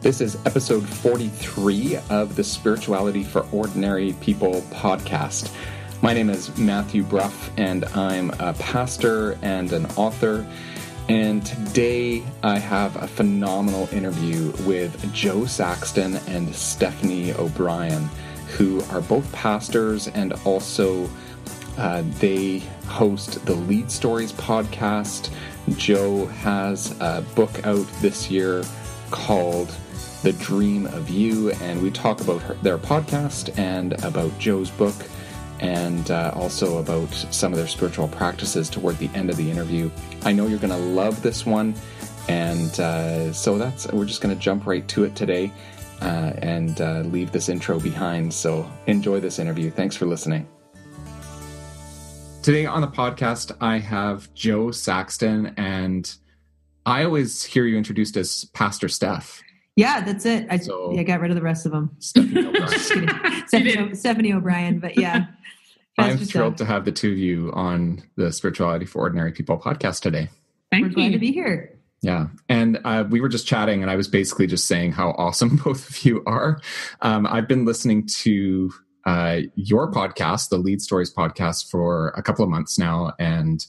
This is episode 43 of the Spirituality for Ordinary People podcast. My name is Matthew Bruff, and I'm a pastor and an author. And today I have a phenomenal interview with Jo Saxton and Stephanie O'Brien, who are both pastors and also uh, they host the Lead Stories podcast. Jo has a book out this year called The Dream of You, and we talk about her, their podcast and about Jo's book and uh, also about some of their spiritual practices toward the end of the interview. I know you're going to love this one, and uh, so that's we're just going to jump right to it today uh, and uh, leave this intro behind. So enjoy this interview. Thanks for listening. Today on the podcast, I have Jo Saxton, and I always hear you introduced as Pastor Steph. Yeah, that's it. I, So- I got rid of the rest of them. Stephanie O'Brien. Stephanie, Stephanie O'Brien, but yeah. I'm thrilled to have the two of you on the Spirituality for Ordinary People podcast today. Thank We're you. glad to be here. Yeah. And uh, we were just chatting, and I was basically just saying how awesome both of you are. Um, I've been listening to uh, your podcast, the Lead Stories podcast, for a couple of months now and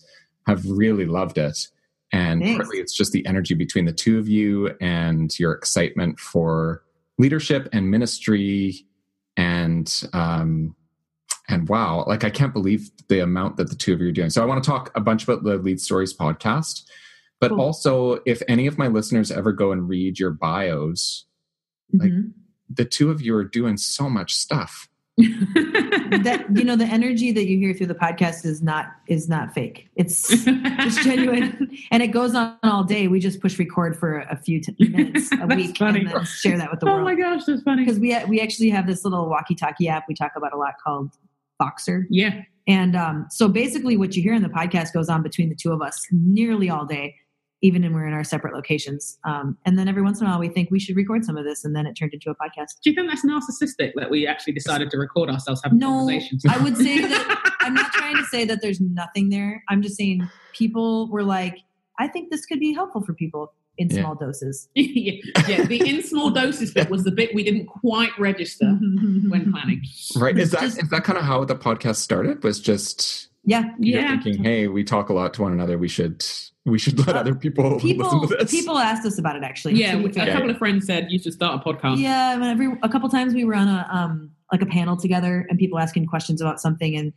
have really loved it. And Thanks. partly it's just the energy between the two of you and your excitement for leadership and ministry and um and wow like i can't believe the amount that the two of you are doing so i want to talk a bunch about the lead stories podcast but Cool. also if any of my listeners ever go and read your bios Like- Mhm. the two of you are doing so much stuff that you know, the energy that you hear through the podcast is not is not fake. It's it's genuine, and it goes on all day. We just push record for a few t- minutes a week funny. and then share that with the world. oh my gosh, that's funny. Because we we actually have this little walkie-talkie app we talk about a lot called Voxer Yeah. And um, so basically, what you hear in the podcast goes on between the two of us nearly all day, even when we're in our separate locations. Um, and then every once in a while, we think we should record some of this, and then it turned into a podcast. Do you think that's narcissistic that we actually decided to record ourselves having No, conversations? I would say that I'm not trying to say that there's nothing there. I'm just saying people were like, I think this could be helpful for people in Yeah. small doses. yeah, yeah, the in small doses bit was the bit we didn't quite register when planning. right is that Just- is that kind of how the podcast started was just Yeah, you're Yeah. thinking hey we talk a lot to one another we should we should let Uh, other people, people listen to this people asked us about it actually. Yeah, to we- a fair. couple of friends said you should start a podcast. Yeah, and every a couple times we were on a um like a panel together and people asking questions about something and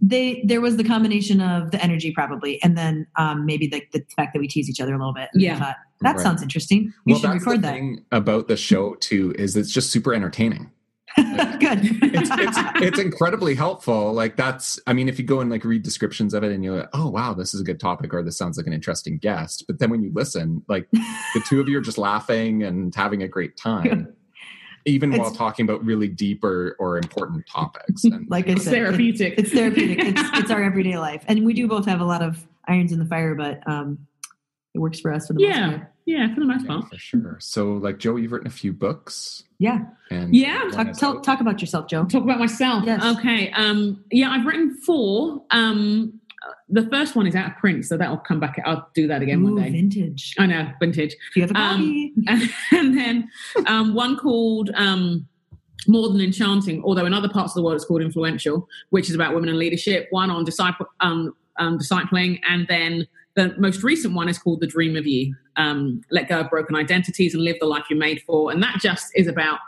they there was the combination of the energy probably and then um maybe the, the fact that we tease each other a little bit. Yeah. thought, that Right. sounds interesting. We well should that's record the that. thing about the show too is it's just super entertaining Good. it's, it's it's incredibly helpful. Like that's, I mean, if you go and like read descriptions of it, and you're like, oh wow, this is a good topic, or this sounds like an interesting guest. But then when you listen, like the two of you are just laughing and having a great time, even while talking about really deep or, or important topics. And like I It's said, it- therapeutic. it's therapeutic. It's it's our everyday life, and we do both have a lot of irons in the fire, but um, it works for us for the most Yeah, part. Yeah, for the most yeah, part. for sure. So, like Jo, you've written a few books, Yeah, and Yeah. talk tell, talk about yourself, Jo. Talk about myself. Yes. Okay. Um, yeah, I've written four. Um, the first one is out of print, so that'll come back. I'll do that again Ooh, one day. vintage. I know, vintage. Do you have a Um, copy? and then um, one called um, More Than Enchanting, although in other parts of the world it's called Influential, which is about women and leadership. One on disciple, um, um, discipling, and then the most recent one is called The Dream of You. Um, let go of broken identities and live the life you're made for. And that just is about.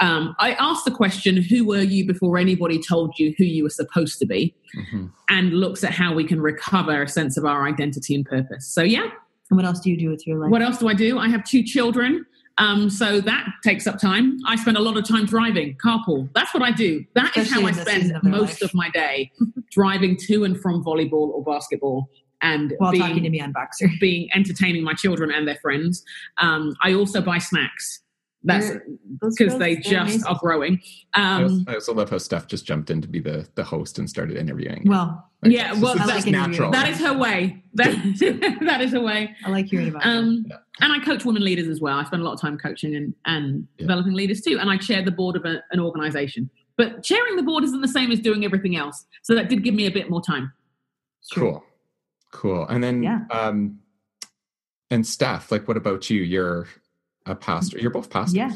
Um, I asked the question, "Who were you before anybody told you who you were supposed to be?" Mhm. and looks at how we can recover a sense of our identity and purpose. So, yeah, and what else do you do with your life? what else do I do? I have two children. Um, so that takes up time. I spend a lot of time driving, carpool. That's what I do. That is Especially how I spend of most life. of my day driving to and from volleyball or basketball and While being, talking to me on Voxer. being entertaining my children and their friends. Um, I also buy snacks. That's because girls, they just amazing. are growing. I, also, Um, I also love how Steph just jumped in to be the the host and started interviewing. Well, Like, yeah, that's well, just- I like natural. that is her way. That, that is her way. I like hearing about it. Um, Yeah. And I coach women leaders as well. I spend a lot of time coaching and, and Yeah. developing leaders too. And I chair the board of a, an organization. But chairing the board isn't the same as doing everything else. So that did give me a bit more time. Cool. Cool. And then Yeah. um and Steph, like what about you? You're a pastor. You're both pastors. Yeah.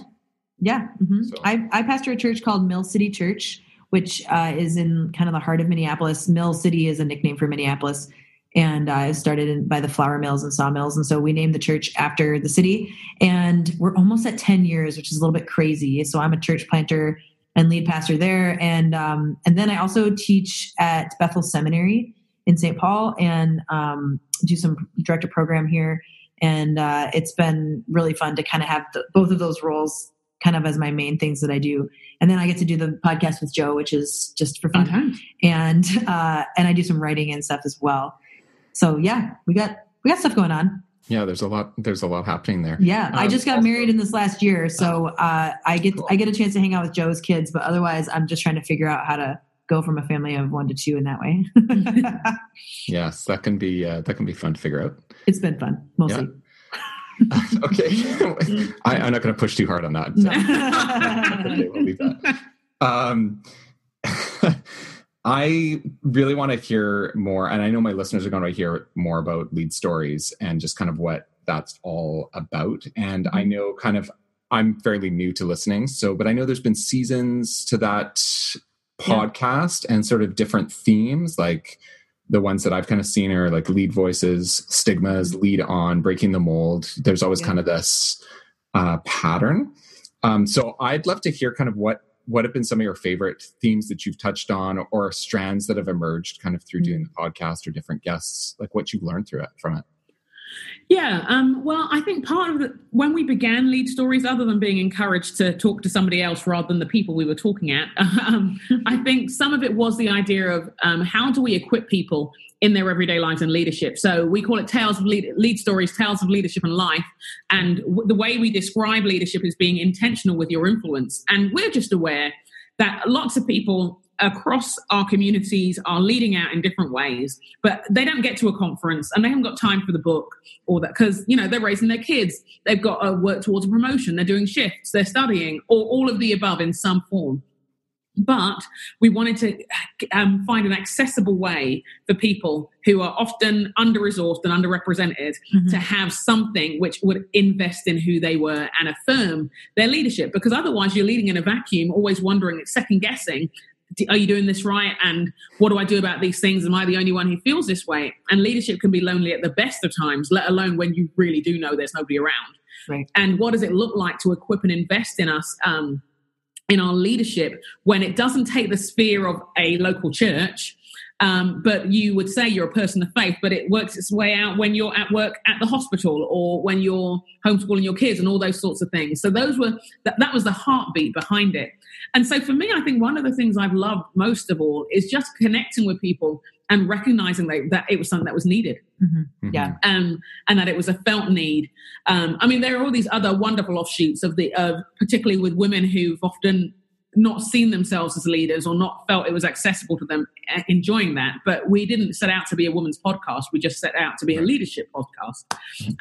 Yeah. hmm So- I, I pastor a church called Mill City Church, which uh, is in kind of the heart of Minneapolis. Mill City is a nickname for Minneapolis. And uh, it started in, by the flour mills and sawmills. And so we named the church after the city. And we're almost at 10 years, which is a little bit crazy. So I'm a church planter and lead pastor there. And, um, and then I also teach at Bethel Seminary in St. Paul and um, do some director program here. And uh, it's been really fun to kind of have the, both of those roles kind of as my main things that I do. And then I get to do the podcast with Jo, which is just for fun. Okay. And uh, and I do some writing and stuff as well. So yeah, we got we got stuff going on. Yeah, there's a lot. There's a lot happening there. Yeah, I Um, just got also- married in this last year, so uh, I get Cool. I get a chance to hang out with Jo's kids. But otherwise, I'm just trying to figure out how to go from a family of one to two in that way. Yes, that can be uh, that can be fun to figure out. it's been fun, mostly. okay, I, I'm not going to push too hard on that. No. okay, we'll leave that. Um, I really want to hear more, and I know my listeners are going to hear more about lead stories and just kind of what that's all about. And I know kind of I'm fairly new to listening, so but I know there's been seasons to that podcast and sort of different themes, like the ones that I've kind of seen are like lead voices, stigmas, lead on, breaking the mold. There's always Yeah. kind of this uh, pattern. Um, so I'd love to hear kind of what what have been some of your favorite themes that you've touched on or strands that have emerged kind of through Mm. doing the podcast or different guests, like what you've learned through it from it. Yeah, um, well, I think part of the, when we began lead stories, other than being encouraged to talk to somebody else rather than the people we were talking at, um, I think some of it was the idea of um, how do we equip people in their everyday lives and leadership. So we call it tales of lead, lead stories, tales of leadership and life. And w- the way we describe leadership is being intentional with your influence. And we're just aware that lots of people across our communities are leading out in different ways, but they don't get to a conference and they haven't got time for the book or that because you know they're raising their kids, they've got to work towards a promotion, they're doing shifts, they're studying, or all of the above in some form. But we wanted to um, find an accessible way for people who are often under resourced and underrepresented Mhm. to have something which would invest in who they were and affirm their leadership. Because otherwise, you're leading in a vacuum, always wondering, second guessing, "D- are you doing this right? And what do I do about these things? Am I the only one who feels this way? And leadership can be lonely at the best of times, let alone when you really do know there's nobody around. Right. And what does it look like to equip and invest in us? Um, in our leadership when it doesn't take the sphere of a local church um, but you would say you're a person of faith but it works its way out when you're at work at the hospital or when you're homeschooling your kids and all those sorts of things so those were that, that was the heartbeat behind it and so for me i think one of the things i've loved most of all is just connecting with people and recognizing that, that it was something that was needed Mhm. Mhm. Yeah. um, and that it was a felt need. Um, I mean, there are all these other wonderful offshoots of the, of particularly with women who've often not seen themselves as leaders or not felt it was accessible to them enjoying that. But we didn't set out to be a woman's podcast. We just set out to be a leadership podcast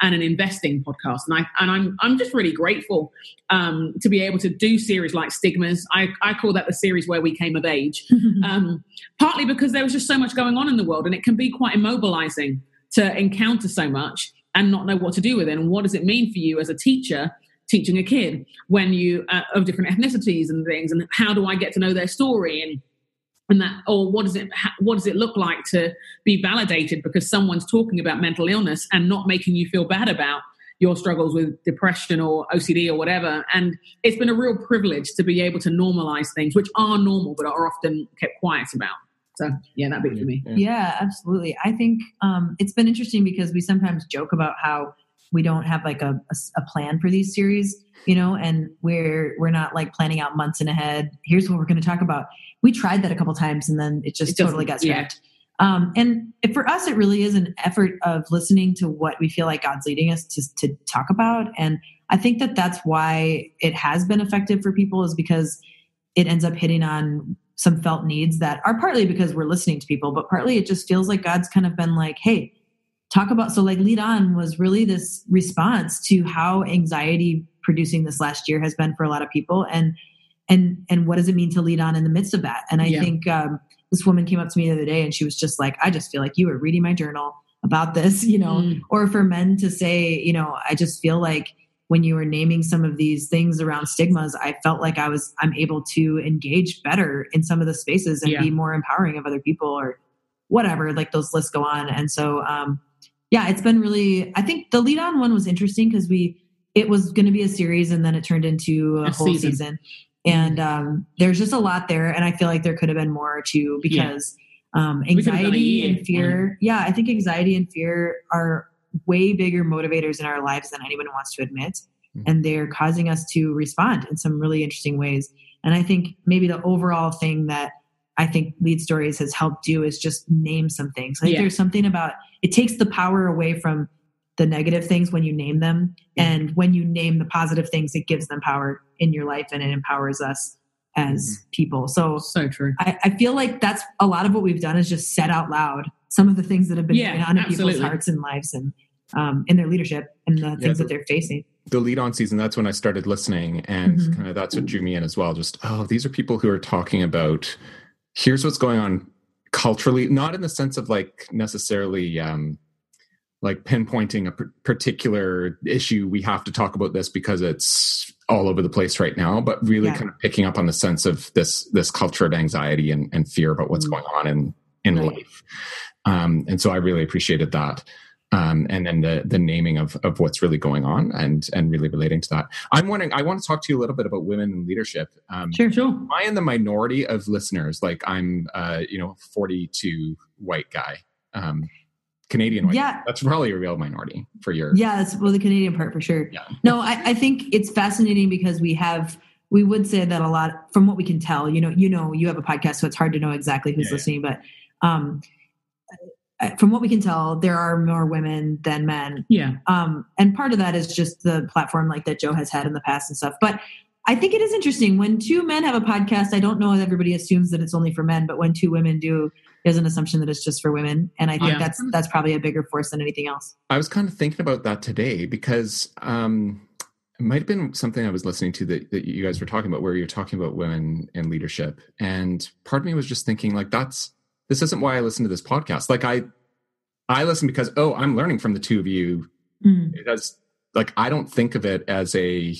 and an investing podcast. And I and I'm I'm just really grateful um, to be able to do series like Stigmas. I, I call that the series where we came of age um, partly because there was just so much going on in the world and it can be quite immobilizing to encounter so much and not know what to do with it and what does it mean for you as a teacher teaching a kid when you uh, of different ethnicities and things and how do i get to know their story and and that or what does it what does it look like to be validated because someone's talking about mental illness and not making you feel bad about your struggles with depression or OCD or whatever. And it's been a real privilege to be able to normalize things which are normal but are often kept quiet about. So yeah, that'd be for me. Yeah, absolutely. I think um, it's been interesting because we sometimes joke about how we don't have like a a plan for these series, you know, and we're we're not like planning out months in ahead. Here's what we're going to talk about. We tried that a couple times and then it just It totally got yeah. scrapped. Um, and it, for us, it really is an effort of listening to what we feel like God's leading us to, to talk about. And I think that that's why it has been effective for people is because it ends up hitting on some felt needs that are partly because we're listening to people, but partly it just feels like God's kind of been like, hey, talk about so like lead on was really this response to how anxiety producing this last year has been for a lot of people and and and what does it mean to lead on in the midst of that and i Yeah. think um, this woman came up to me the other day and she was just like i just feel like you were reading my journal about this you know Mm. or for men to say you know i just feel like when you were naming some of these things around stigmas, I felt like I was I'm able to engage better in some of the spaces and Yeah. be more empowering of other people or whatever. Like those lists go on, and so um, yeah, it's been really. I think the lead on one was interesting because we it was going to be a series and then it turned into a, A whole season. season. And um, there's just a lot there, and I feel like there could have been more too because um, done a anxiety and fear. Yeah, I think anxiety and fear are way bigger motivators in our lives than anyone wants to admit, Mhm. and they're causing us to respond in some really interesting ways. And I think maybe the overall thing that I think Lead Stories has helped do is just name some things. I think Yeah. there's something about it takes the power away from the negative things when you name them. And when you name the positive things, it gives them power in your life and it empowers us as people. So So true. I, I feel like that's a lot of what we've done is just said out loud some of the things that have been Yeah, going on in people's hearts and lives and um, in their leadership and the things the- that they're facing. the lead on season that's when i started listening and Mhm. kind of that's what drew me in as well just oh these are people who are talking about here's what's going on culturally not in the sense of like necessarily um like pinpointing a p- particular issue we have to talk about this because it's all over the place right now but really Yeah. kind of picking up on the sense of this this culture of anxiety and, and fear about what's Mm. going on in in Right. life um and so i really appreciated that um, and then the the naming of of what's really going on and and really relating to that. I'm wondering. I want to talk to you a little bit about women in leadership. Um, Sure. Sure. Am I in the minority of listeners? Like I'm, uh, you know, 42 white guy, um, Canadian white. Yeah. That's probably a real minority for your. Yeah, that's well the Canadian part for sure. Yeah. No, I, I think it's fascinating because we have we would say that a lot from what we can tell. You know, you know, you have a podcast, so it's hard to know exactly who's Yeah, yeah. listening, but um, from what we can tell, there are more women than men, Yeah. um, and part of that is just the platform like that Jo has had in the past and stuff. But I think it is interesting when two men have a podcast. I don't know that everybody assumes that it's only for men, but when two women do, there's an assumption that it's just for women, and I think Yeah. that's that's probably a bigger force than anything else. I was kind of thinking about that today because um, it might have been something I was listening to that, that you guys were talking about, where you're talking about women in leadership, and part of me was just thinking, like, that's this isn't why I listen to this podcast. Like, I I listen because oh, I'm learning from the two of you. Mm. It has like I don't think of it as a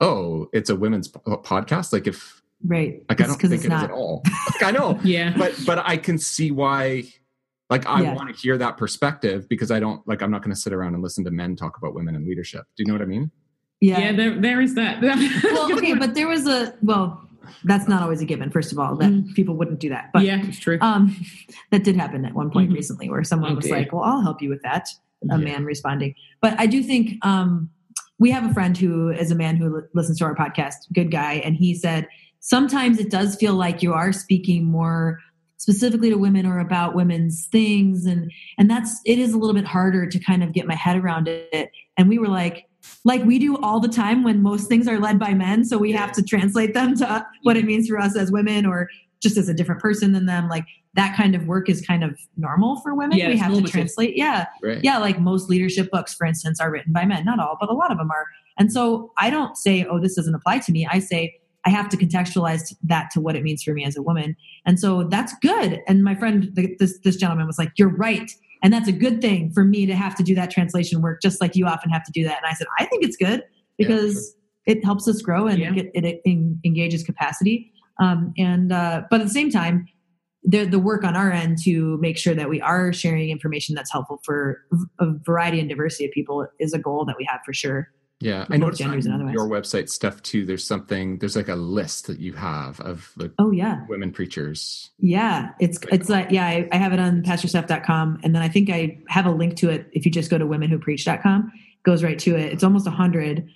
oh, it's a women's p- podcast. Like if Right? like I don't think it's it is at all. Like I know, Yeah. but but I can see why. Like I Yeah. want to hear that perspective because I don't like I'm not going to sit around and listen to men talk about women in leadership. Do you know what I mean? yeah. there, there is that. well, okay, but there was a well, that's not always a given. First of all, that Mm. people wouldn't do that, but yeah, it's true. um, that did happen at one point Mhm. recently, where someone Oh, was like, "Well, I'll help you with that." Yeah. A man responding, but I do think um, we have a friend who is a man who li- listens to our podcast, good guy, and he said sometimes it does feel like you are speaking more specifically to women or about women's things and and that's it is a little bit harder to kind of get my head around it and we were like like we do all the time when most things are led by men so we have to translate them to what it means for us as women or just as a different person than them. Like that kind of work is kind of normal for women. Yeah, we have to translate. Yeah. Right. yeah like most leadership books for instance are written by men. Not all but a lot of them are. And so i don't say oh this doesn't apply to me. I say i have to contextualize that to what it means for me as a woman. And so that's good. And my friend th- this this gentleman was like you're right and that's a good thing for me to have to do that translation work just like you often have to do that. And i said i think it's good because it helps us grow and Yeah. it, it, en- engages capacity. Um, and uh, but at the same time the, the work on our end to make sure that we are sharing information that's helpful for a variety and diversity of people is a goal that we have for sure Yeah, I noticed genders and on otherwise. your website stuff too. There's something. There's like a list that you have of like oh yeah women preachers. yeah it's it's like yeah I, I have it on pastorsteph.com and then i think i have a link to it if you just go to womenwhopreach.com it goes right to it it's almost a hundred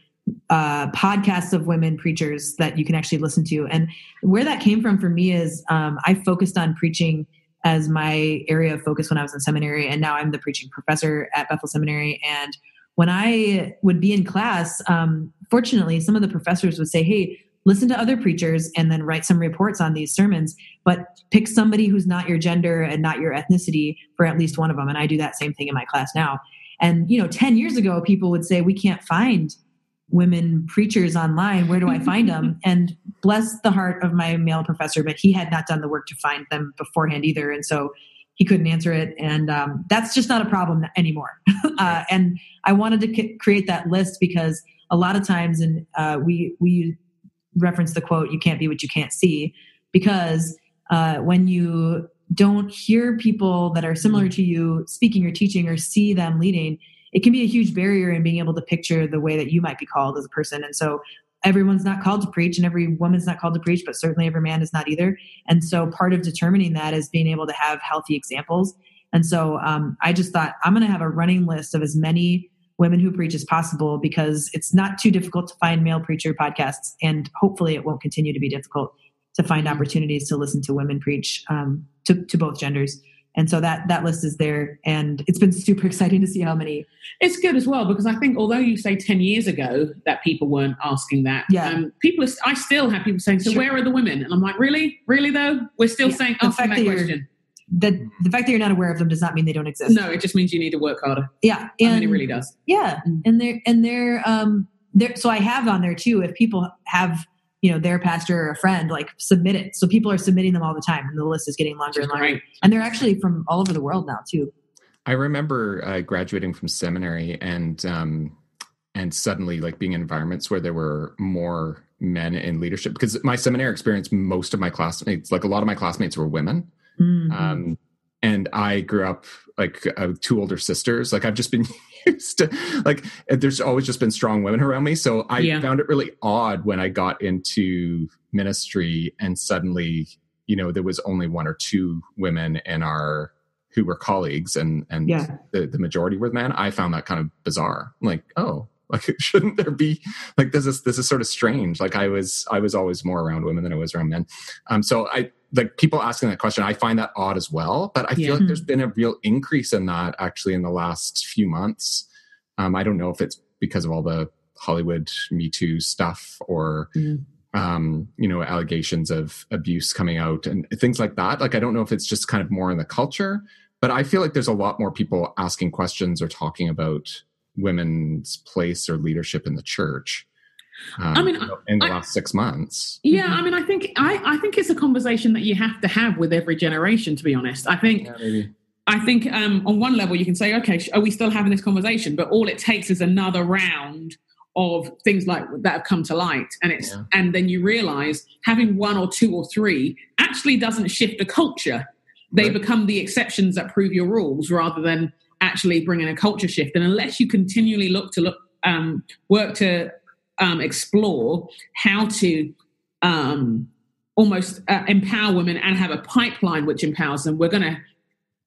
uh, podcasts of women preachers that you can actually listen to. And where that came from for me is um, I focused on preaching as my area of focus when I was in seminary, and now I'm the preaching professor at Bethel Seminary. And when I would be in class, um, fortunately, some of the professors would say, "Hey." Listen to other preachers and then write some reports on these sermons, but pick somebody who's not your gender and not your ethnicity for at least one of them. And I do that same thing in my class now. And, you know, 10 years ago, people would say, we can't find women preachers online. Where do I find them? And bless the heart of my male professor, but he had not done the work to find them beforehand either. And so he couldn't answer it, and um, that's just not a problem anymore. uh, and I wanted to c- create that list because a lot of times, and uh, we we reference the quote, "You can't be what you can't see," because uh, when you don't hear people that are similar to you speaking or teaching or see them leading, it can be a huge barrier in being able to picture the way that you might be called as a person. And so everyone's not called to preach and every woman's not called to preach, but certainly every man is not either. And so part of determining that is being able to have healthy examples. And so um, I just thought I'm going to have a running list of as many women who preach as possible because it's not too difficult to find male preacher podcasts. And hopefully it won't continue to be difficult to find opportunities to listen to women preach um, to, to both genders and so that that list is there. And it's been super exciting to see how many. It's good as well because i think although you say 10 years ago that people weren't asking that yeah. um, people are, i still have people saying so sure. where are the women? And i'm like really? Really though? We're still yeah. saying asking that, that question. the, the fact that you're not aware of them does not mean they don't exist. No it just means you need to work harder. Yeah. And, I mean, it really does. yeah. Mm. and they're and they're um they're so i have on there too if people have you know their pastor or a friend like submit it. So people are submitting them all the time and the list is getting longer and longer. and they're actually from all over the world now too. I remember uh, graduating from seminary and um and suddenly like being in environments where there were more men in leadership because my seminary experience most of my classmates like a lot of my classmates were women. Mm-hmm. um and i grew up like uh, two older sisters. Like i've just been used to like there's always just been strong women around me. So i yeah. found it really odd when i got into ministry and suddenly you know there was only one or two women in our who were colleagues and and yeah. the, the majority were men. I found that kind of bizarre. Like oh like shouldn't there be like this is this is sort of strange. Like i was i was always more around women than i was around men. Um so i like people asking that question, I find that odd as well. But I feel yeah. like there's been a real increase in that actually in the last few months. Um, I don't know if it's because of all the Hollywood Me Too stuff or mm. um, you know allegations of abuse coming out and things like that. Like I don't know if it's just kind of more in the culture, but I feel like there's a lot more people asking questions or talking about women's place or leadership in the church. Um, I mean, in the I, last six months. Yeah, I mean, I think I, I think it's a conversation that you have to have with every generation. To be honest, I think. Yeah, I think um, on one level you can say, okay, are we still having this conversation? But all it takes is another round of things like that have come to light, and it's yeah. and then you realize having one or two or three actually doesn't shift a culture. They right. become the exceptions that prove your rules rather than actually bringing a culture shift. And unless you continually look to look um, work to um, explore how to um, almost uh, empower women and have a pipeline which empowers them, we're going to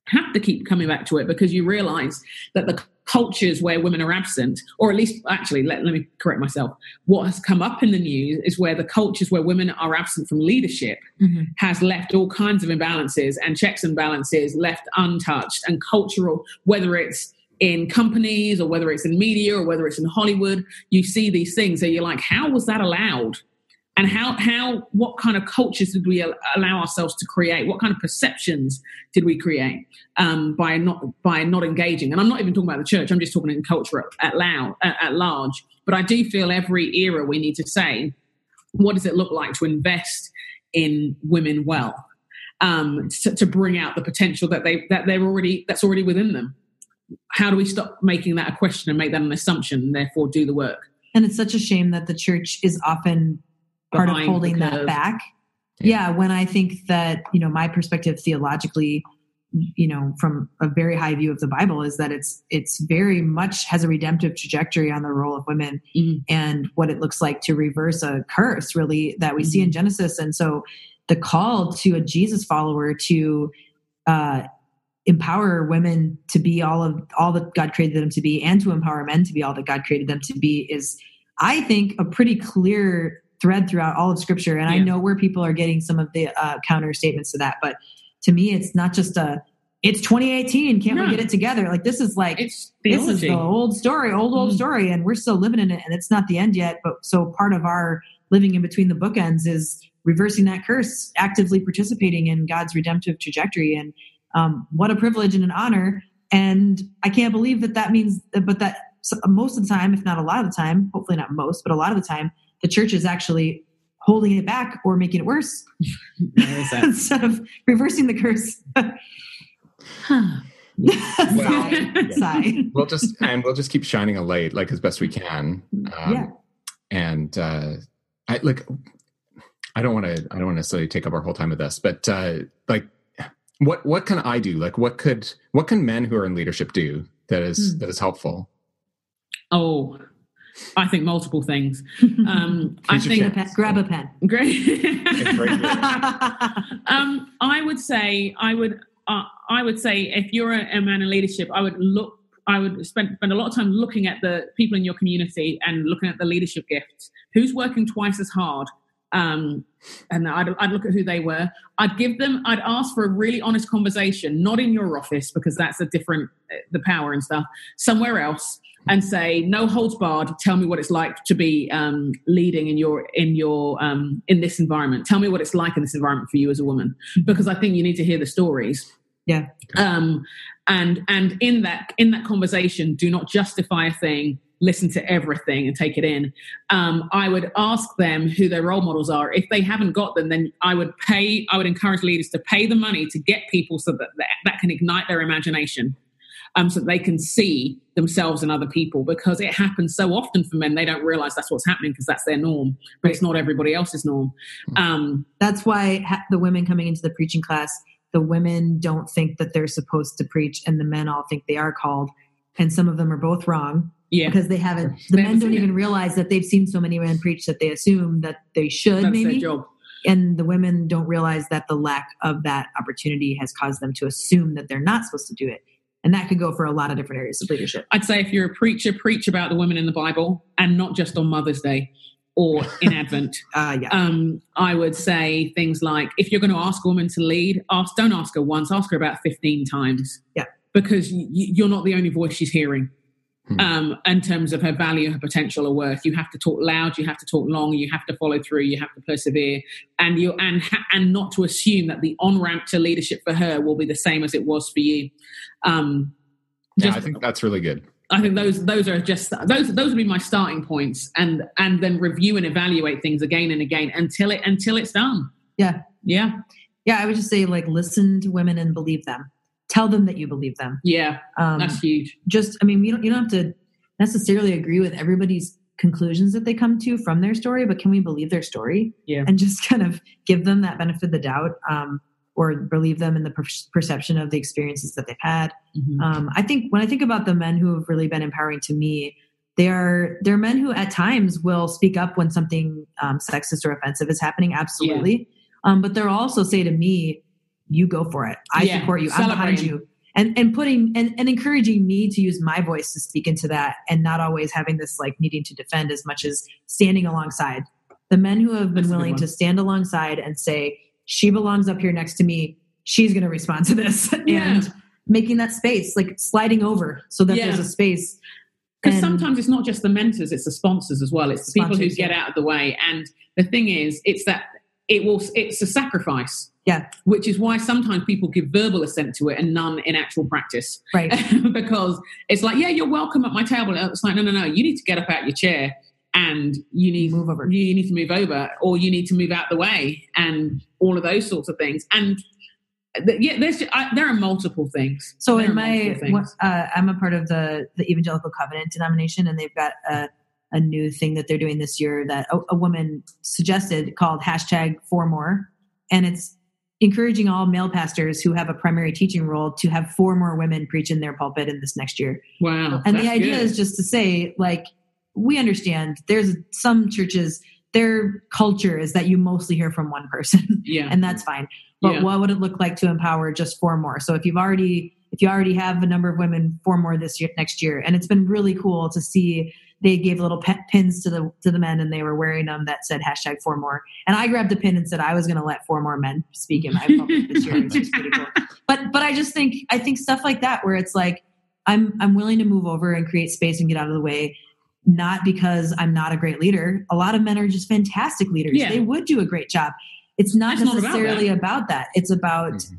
have to keep coming back to it because you realize that the cultures where women are absent, or at least actually, let, let me correct myself, what has come up in the news is where the cultures where women are absent from leadership mm-hmm. has left all kinds of imbalances and checks and balances left untouched and cultural, whether it's in companies or whether it's in media or whether it's in Hollywood, you see these things that you're like, how was that allowed? And how, how, what kind of cultures did we allow ourselves to create? What kind of perceptions did we create um, by not by not engaging? And I'm not even talking about the church. I'm just talking in culture at, loud, at, at large. But I do feel every era we need to say, what does it look like to invest in women well, um, to, to bring out the potential that they that they're already that's already within them how do we stop making that a question and make that an assumption and therefore do the work? And it's such a shame that the church is often part Behind of holding that back. Yeah. yeah, when I think that, you know, my perspective theologically, you know, from a very high view of the Bible is that it's it's very much has a redemptive trajectory on the role of women mm-hmm. and what it looks like to reverse a curse really that we mm-hmm. see in mm-hmm. Genesis. And so the call to a Jesus follower to uh, empower women to be all of all that God created them to be and to empower men to be all that God created them to be is I think a pretty clear thread throughout all of scripture. And yeah. I know where people are getting some of the uh, counter statements to that but to me it's not just a it's 2018 can't we get it together? Like this is like it's this is the old story old old mm. story and we're still living in it and it's not the end yet. But so part of our living in between the bookends is reversing that curse actively participating in God's redemptive trajectory and um, what a privilege and an honor. And I can't believe that that means, but that most of the time, if not a lot of the time, hopefully not most, but a lot of the time, the church is actually holding it back or making it worse instead of reversing the curse. sigh, yeah. sigh. we'll just and we'll just keep shining a light like as best we can. Um, Yeah. And uh, I like. I don't want to. I don't want to necessarily take up our whole time with this, but uh, like, what what can I do? Like, what could what can men who are in leadership do that is Hmm. that is helpful? Oh, I think multiple things. Um, I Here's your think chance. Grab a pen. great. right um, I would say I would uh, I would say if you're a, a man in leadership, I would look. I would spend spend a lot of time looking at the people in your community and looking at the leadership gifts. Who's working twice as hard? Um, and I'd, I'd look at who they were. I'd give them. I'd ask for a really honest conversation, not in your office because that's a different uh, the power and stuff. Somewhere else, and say no holds barred. Tell me what it's like to be um, leading in your in your um, in this environment. Tell me what it's like in this environment for you as a woman, because I think you need to hear the stories. Yeah. Um, and and in that in that conversation, do not justify a thing. Listen to everything and take it in. Um, I would ask them who their role models are. If they haven't got them, then I would pay. I would encourage leaders to pay the money to get people so that that, that can ignite their imagination um, so that they can see themselves and other people because it happens so often for men they don't realize that's what's happening because that's their norm but it's not everybody else's norm um, That's why ha- the women coming into the preaching class, the women don't think that they're supposed to preach, and the men all think they are called. And some of them are both wrong yeah because they haven't. The They men haven't don't even it. realize that they've seen so many men preach that they assume that they should that's maybe. their job and the women don't realize that the lack of that opportunity has caused them to assume that they're not supposed to do it and that could go for a lot of different areas of leadership i'd say if you're a preacher preach about the women in the bible and not just on mother's day or in advent uh, yeah um, I would say things like if you're going to ask a woman to lead, ask don't ask her once, ask her about 15 times. Yeah. Because you're not the only voice she's hearing. Hmm. Um, in terms of her value, her potential, or worth, you have to talk loud, you have to talk long, you have to follow through, you have to persevere, and you and and not to assume that the on ramp to leadership for her will be the same as it was for you. Um, Yeah, just- I think that's really good. I think those those are just those those would be my starting points, and and then review and evaluate things again and again until it until it's done. Yeah. yeah, yeah i would just say like listen to women and believe them tell them that you believe them yeah. um, That's huge. just i mean you don't you don't have to necessarily agree with everybody's conclusions that they come to from their story but can we believe their story Yeah. and just kind of give them that benefit of the doubt um, or believe them in the per- perception of the experiences that they've had Mhm. um, I think when I think about the men who have really been empowering to me, they are they're men who at times will speak up when something um, sexist or offensive is happening. Absolutely, um, but they'll also say to me, "You go for it. I Yeah, support you. I'm behind you." And and putting and, and encouraging me to use my voice to speak into that, and not always having this like needing to defend as much as standing alongside. The men who have been That's willing to stand alongside and say, "She belongs up here next to me. She's going to respond to this," Yeah. and making that space, like sliding over so that Yeah. there's a space. Because sometimes it's not just the mentors; it's the sponsors as well. It's the people who Sponsors, get yeah. out of the way. And the thing is, it's that it will. It's a sacrifice. Yeah. Which is why sometimes people give verbal assent to it and none in actual practice. Right. because it's like, yeah, you're welcome at my table. It's like, no, no, no. You need to get up out your chair and you need Move over. You need to move over, or you need to move out the way, and all of those sorts of things. And th- yeah, there's I, there are multiple things. So There in my, uh, I'm a part of the the Evangelical Covenant denomination, and they've got a a new thing that they're doing this year that a, a woman suggested called hashtag four more, and it's encouraging all male pastors who have a primary teaching role to have four more women preach in their pulpit in this next year. wow, And the idea good. is just to say, like, we understand there's some churches, their culture is that you mostly hear from one person, yeah, and that's fine. But Yeah. what would it look like to empower just four more? So if you've already if you already have a number of women, four more this year next year, and it's been really cool to see. They gave little pe- pins to the to the men, and they were wearing them that said hashtag four more. And I grabbed a pin and said I was going to let four more men speak in my pulpit this year. It's just pretty cool. But but I just think I think stuff like that where it's like I'm I'm willing to move over and create space and get out of the way. Not because I'm not a great leader. A lot of men are just fantastic leaders. Yeah. They would do a great job. It's not It's not about necessarily about that. It's about Mhm.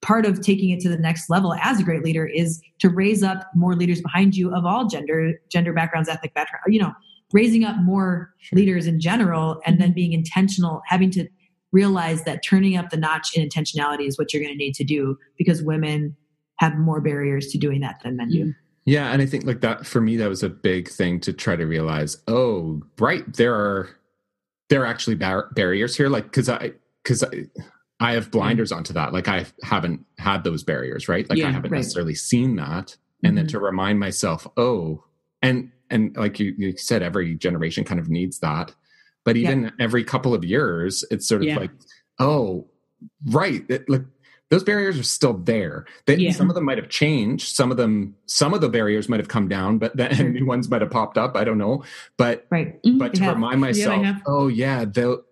Part of taking it to the next level as a great leader is to raise up more leaders behind you of all gender gender backgrounds ethnic background you know raising up more leaders in general and then mm-hmm. being intentional having to realize that turning up the notch in intentionality is what you're going to need to do because women have more barriers to doing that than men do. Mm-hmm. Yeah, and I think like that for me that was a big thing to try to realize. Oh, right, there are there are actually bar- barriers here. Like because I because I, I have blinders onto that. Like I haven't had those barriers, right? Like Yeah, I haven't right. necessarily seen that, and then Mhm. to remind myself, oh, and and like you, you said, every generation kind of needs that. But Yeah. even every couple of years, it's sort of Yeah. like, oh, right, it, like those barriers are still there. They, Yeah. Some of them might have changed. Some of them, some of the barriers might have come down, but then Sure. new ones might have popped up. I don't know. But Right. Mhm. but to have. remind myself, oh yeah, they'll-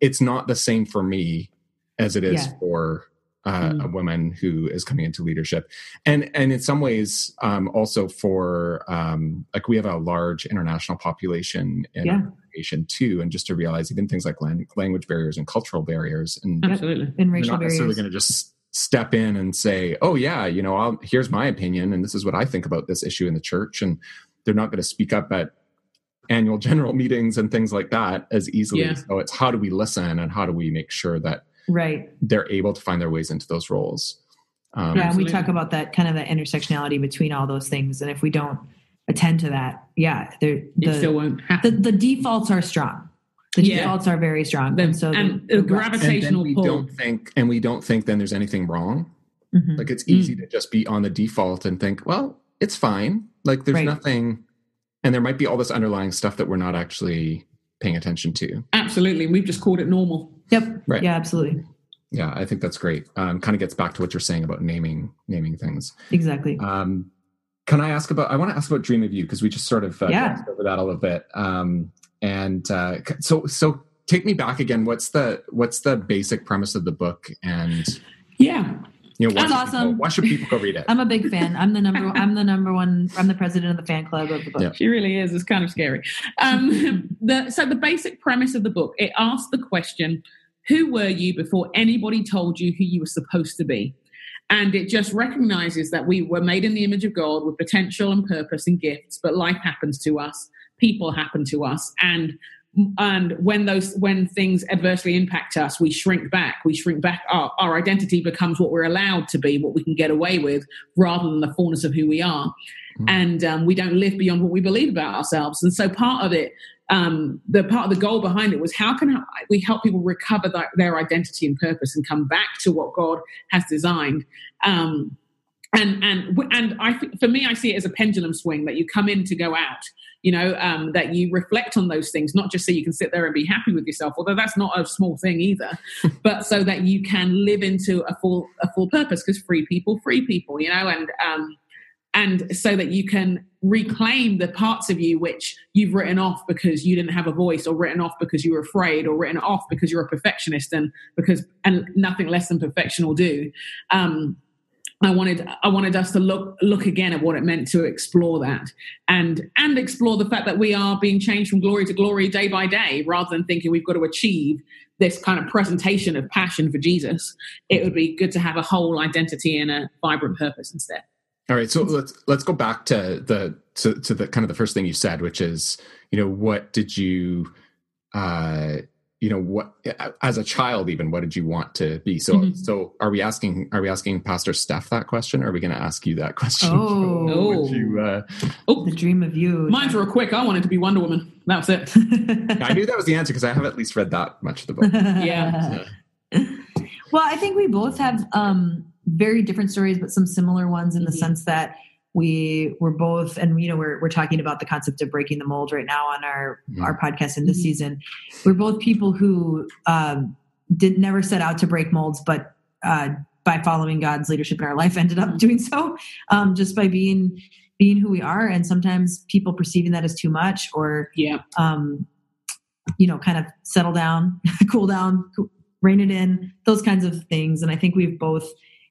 it's not the same for me as it is Yeah. for uh, Mm. a woman who is coming into leadership, and and in some ways um, also for um, like we have a large international population in Yeah. our congregation too, and just to realize even things like lan- language barriers and cultural barriers, and Absolutely. In we're racial not necessarily going to just step in and say, "Oh yeah, you know, I'll, here's my opinion, and this is what I think about this issue in the church," and they're not going to speak up at annual general meetings and things like that as easily. Yeah. So it's how do we listen and how do we make sure that Right. they're able to find their ways into those roles. Um, yeah, and we talk about that kind of the intersectionality between all those things, and if we don't attend to that, yeah, there- it still the won't the, happen. the defaults are strong. The Yeah. defaults are very strong, The- and so and the, the the and gravitational we pull. don't think, and we don't think then there's anything wrong. Mhm. Like it's Mm. easy to just be on the default and think, well, it's fine. Like there's Right. nothing, and there might be all this underlying stuff that we're not actually paying attention to. Absolutely. We've just called it normal. Yep. Right. Yeah, absolutely. Yeah, I think that's great. Um, kind of gets back to what you're saying about naming naming things. Exactly. Um, can I ask about? I want to ask about Dream of You because we just sort of uh, Yeah. over that a little bit. Um, and uh, so so take me back again. What's the what's the basic premise of the book? And Yeah. you know, why That's should people- awesome. why should people go read it? I'm a big fan. I'm the number. I'm the number one. I'm the president of the fan club of the book. Yeah. She really is. It's kind of scary. Um, the, so the basic premise of the book it asks the question: Who were you before anybody told you who you were supposed to be? And it just recognizes that we were made in the image of God with potential and purpose and gifts, but life happens to us, people happen to us, and and when those when things adversely impact us, we shrink back. We shrink back. Our, our identity becomes what we're allowed to be, what we can get away with, rather than the fullness of who we are and um, we don't live beyond what we believe about ourselves. And so part of it, um, the part of the goal behind it was how can we help people recover that, their identity and purpose and come back to what God has designed. Um, and and and I for me, I see it as a pendulum swing that you come in to go out. You know um, that you reflect on those things, not just so you can sit there and be happy with yourself, although that's not a small thing either, but so that you can live into a full a full purpose. Because free people, free people, you know, and um, and so that you can reclaim the parts of you which you've written off because you didn't have a voice or written off because you were afraid or written off because you're a perfectionist and because and nothing less than perfection will do. Um I wanted I wanted us to look look again at what it meant to explore that and and explore the fact that we are being changed from glory to glory day by day rather than thinking we've got to achieve this kind of presentation of passion for Jesus. It would be good to have a whole identity and a vibrant purpose instead All right, so let's let's go back to the to, to the kind of the first thing you said, which is you know what did you uh you know what as a child even what did you want to be so Mhm. so are we asking are we asking pastor steph that question or are we going to ask you that question Oh. What you, uh, oh the dream of you. Mine's real quick. I wanted to be Wonder Woman. That's it. i knew that was the answer because i have at least read that much of the book Yeah. well, I think we both have um, very different stories, but some similar ones in the Mhm. sense that we were both, and you know, we're we're talking about the concept of breaking the mold right now on our Mhm. our podcast in this Mhm. season. We're both people who um, did never set out to break molds, but uh, by following God's leadership in our life, ended up doing so um, just by being being who we are. And sometimes people perceiving that as too much, or Yeah. um, you know, kind of settle down, cool down, co- rein it in, those kinds of things. And I think we've both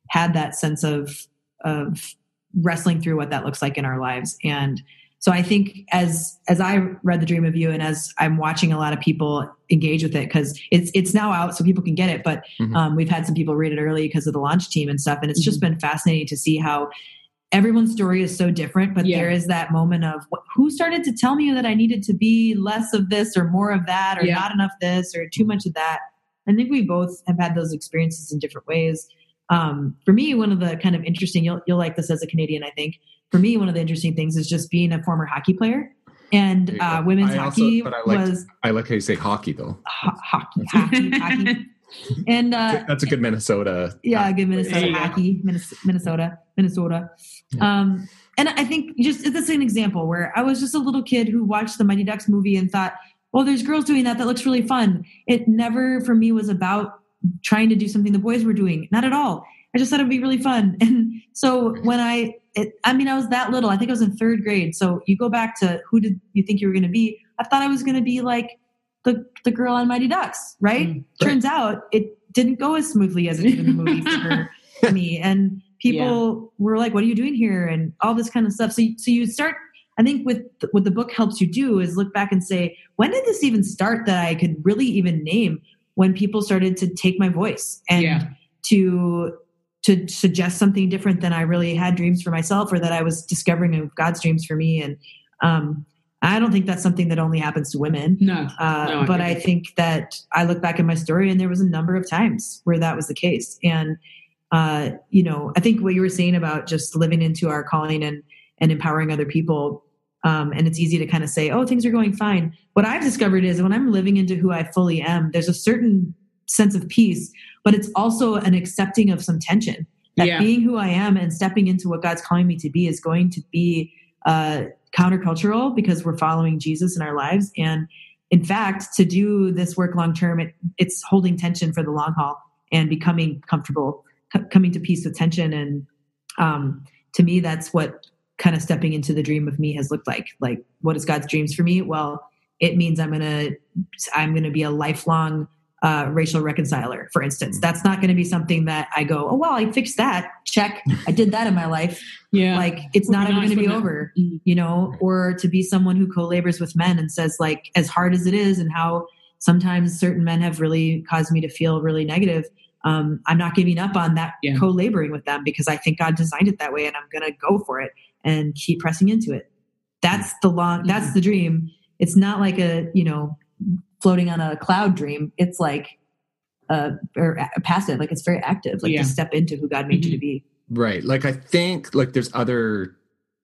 had that sense of of wrestling through what that looks like in our lives. And so I think as as I read the Dream of You, and as I'm watching a lot of people engage with it because it's it's now out, so people can get it. But Mhm. um, we've had some people read it early because of the launch team and stuff, and it's just been fascinating to see how everyone's story is so different but Yeah. there is that moment of who started to tell me that i needed to be less of this or more of that or Yeah. not enough this or too much of that i think we both have had those experiences in different ways um, for me, one of the kind of interesting you'll you'll like this as a Canadian, I think. For me, one of the interesting things is just being a former hockey player. And uh, women's I hockey also, but I like, was I like how you say hockey though. ho- hockey, hockey, hockey. And uh, That's a good Minnesota. yeah, good Minnesota you go. hockey, Minnesota, Minnesota. Yeah. Um, and I think just this is an example where I was just a little kid who watched the Mighty Ducks movie and thought, "Well, there's girls doing that. That looks really fun." It never, for me, was about trying to do something the boys were doing. Not at all. I just thought it'd be really fun. And so when I, it, I mean, I was that little. I think I was in third grade. So you go back to who did you think you were going to be? I thought I was going to be like the the girl on Mighty Ducks, right? Mm, Turns out it didn't go as smoothly as it did in the movie for her, me. And people were like, "What are you doing here?" and all this kind of stuff. So, so you start. I think with what the book helps you do is look back and say, when did this even start? That I could really even name when people started to take my voice and Yeah. to to suggest something different than I really had dreams for myself, or that I was discovering of God's dreams for me. And um, I don't think that's something that only happens to women. No. Uh, No, I but. I think that I look back at my story and there was a number of times where that was the case. And, uh, you know, I think what you were saying about just living into our calling and, and empowering other people. Um, and it's easy to kind of say, oh, things are going fine. What I've discovered is when I'm living into who I fully am, there's a certain sense of peace, but it's also an accepting of some tension. That Yeah. being who I am and stepping into what God's calling me to be is going to be uh, countercultural because we're following Jesus in our lives. And in fact, to do this work long term, it, it's holding tension for the long haul and becoming comfortable, c- coming to peace with tension. And um, to me, that's what kind of stepping into the dream of me has looked like. Like, what is God's dreams for me? Well, it means I'm gonna I'm gonna be a lifelong uh, racial reconciler, for instance. That's not going to be something that I go, oh well, I fixed that. Check, I did that in my life. Yeah. Like it's not ever going to be wouldn't over, Mm. you know. Or to be someone who co-labors with men and says, like, as hard as it is, and how sometimes certain men have really caused me to feel really negative. Um, I'm not giving up on that Yeah. co-laboring with them because I think God designed it that way, and I'm going to go for it and keep pressing into it. That's the long. That's Mhm. the dream. It's not like a you know floating on a cloud dream. It's like uh, or a- passive. Like it's very active. Like Yeah. to step into who God made you to Mhm. be. Right. Like I think like there's other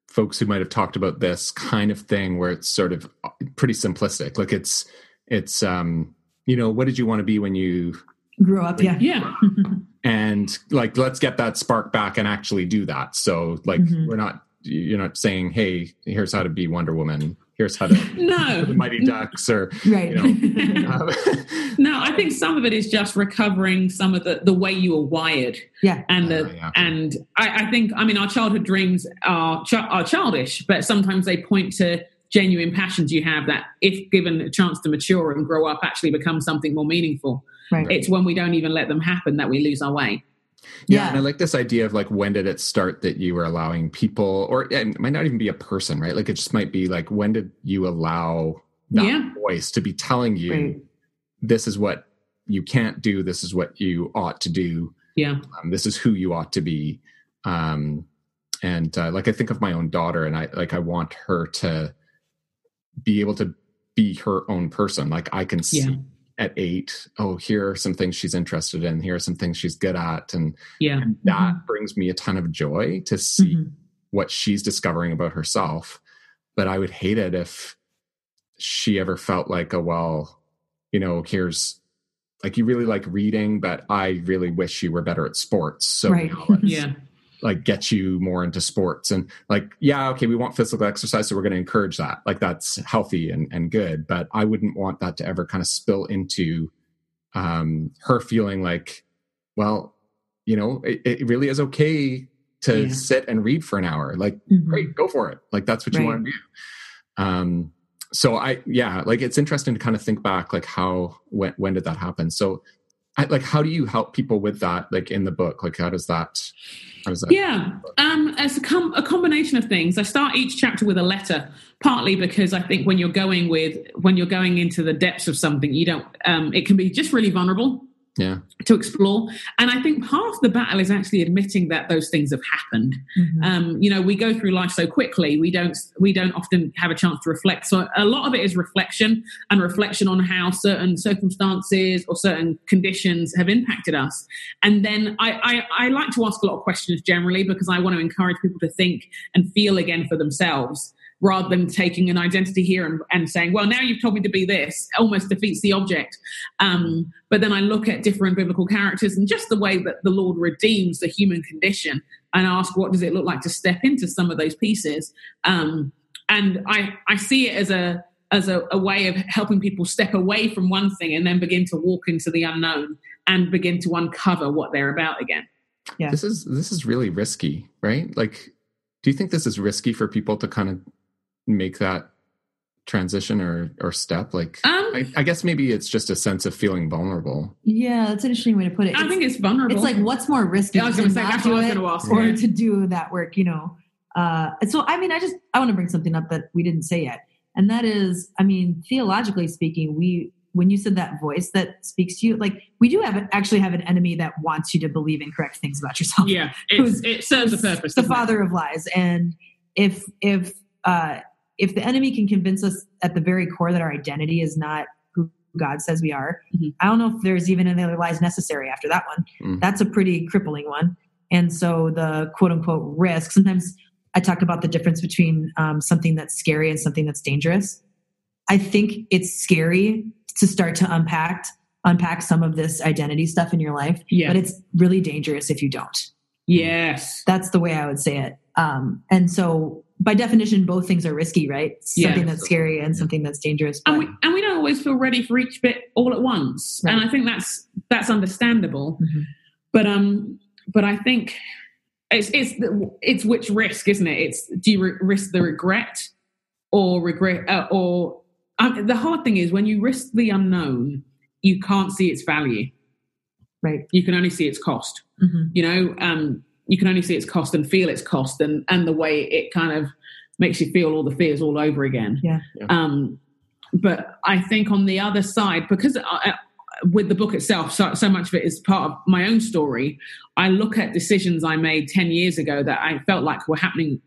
folks who might have talked about this kind of thing where it's sort of uh, pretty simplistic. Like it's it's um you know, what did you want to be when you grew up. Yeah. Yeah. and like let's get that spark back and actually do that. So like Mhm. we're not you're not saying, "Hey, here's how to be Wonder Woman. Here's how to No. the Mighty Ducks or right. you um, No, I think some of it is just recovering some of the, the way you were wired. Yeah. And the Uh, yeah. and I, I think I mean our childhood dreams are ch- are childish, but sometimes they point to genuine passions you have that, if given a chance to mature and grow up, actually become something more meaningful. right. It's when we don't even let them happen that we lose our way. Yeah, Yeah. and I like this idea of like when did it start that you were allowing people, or it might not even be a person, right? Like it just might be like when did you allow that Yeah. voice to be telling you Right. this is what you can't do, this is what you ought to do, Yeah. um, this is who you ought to be. Um, and uh, like I think of my own daughter, and I like I want her to be able to be her own person. Like I can see Yeah. At eight, oh, here are some things she's interested in, here are some things she's good at, and Yeah. and that brings me a ton of joy to see Mhm. what she's discovering about herself. But I would hate it if she ever felt like, oh, well, you know, here's like you really like reading, but I really wish you were better at sports. So Right. Yeah. Like get you more into sports and like, yeah, okay, we want physical exercise, so we're going to encourage that. Like that's healthy and, and good. But I wouldn't want that to ever kind of spill into um, her feeling like, well, you know, it, it really is okay to Yeah. sit and read for an hour. Like, Mhm. great, go for it. Like that's what you want to do. Um, so I, yeah, like it's interesting to kind of think back, like how, when, when did that happen? So I, like, how do you help people with that? Like in the book, like how does that, how does that? Yeah, um, it's a, com- a combination of things. I start each chapter with a letter, partly because I think when you're going with when you're going into the depths of something, you don't. Um, it can be just really vulnerable, yeah. to explore. And i think half the battle is actually admitting that those things have happened. Mhm. um, you know we go through life so quickly we don't we don't often have a chance to reflect. So a lot of it is reflection and reflection on how certain circumstances or certain conditions have impacted us. And then I, I i like to ask a lot of questions generally because i want to encourage people to think and feel again for themselves rather than taking an identity here and, and saying well now you've told me to be this almost defeats the object um, but then I look at different biblical characters and just the way that the Lord redeems the human condition and ask, what does it look like to step into some of those pieces? Um, and I, I see it as a as a, a way of helping people step away from one thing and then begin to walk into the unknown and begin to uncover what they're about again. Yeah. this is this is really risky right like do you think this is risky for people to kind of make that transition or or step like Um, I, I guess maybe it's just a sense of feeling vulnerable Yeah, that's an interesting way to put it. I think it's vulnerable. it's like what's more risky Yeah, I was to going to say, not actually, I was do it going to ask. or you. to do that work, you know. Uh, so, I mean, I just I want to bring something up that we didn't say yet, and that is, I mean, theologically speaking, we when you said that voice that speaks to you, like we do have actually have an enemy that wants you to believe incorrect things about yourself. Yeah, it's, it serves a purpose. the doesn't it? father of lies, and if if uh, if the enemy can convince us at the very core that our identity is not who God says we are, Mhm. I don't know if there's even any other lies necessary after that one. Mm. That's a pretty crippling one. And so the quote unquote risk, sometimes I talk about the difference between um, something that's scary and something that's dangerous. I think it's scary to start to unpack unpack some of this identity stuff in your life, Yeah. but it's really dangerous if you don't. Yes. That's the way I would say it. Um, and so, by definition, both things are risky, right? Yeah. Something that's scary and something that's dangerous. and we and we don't always feel ready for each bit all at once and i think that's that's understandable Mhm. but um but i think it's it's the, it's which risk isn't it it's do you re- risk the regret or regret uh, or um, the hard thing is when you risk the unknown you can't see its value right. you can only see its cost Mhm. you know um you can only see its cost and feel its cost and and the way it kind of makes you feel all the fears all over again Yeah. Yeah. um but i think on the other side because I, with the book itself so, so much of it is part of my own story i look at decisions i made 10 years ago that i felt like were happening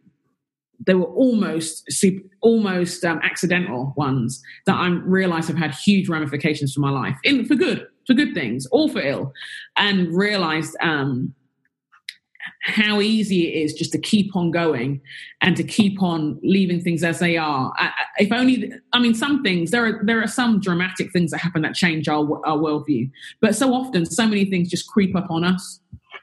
they were almost super, almost um, accidental ones that I realised have had huge ramifications for my life, in for good, for good things, or for ill, and realised um, how easy it is just to keep on going and to keep on leaving things as they are. I, if only, I mean, some things there are there are some dramatic things that happen that change our our worldview, but so often so many things just creep up on us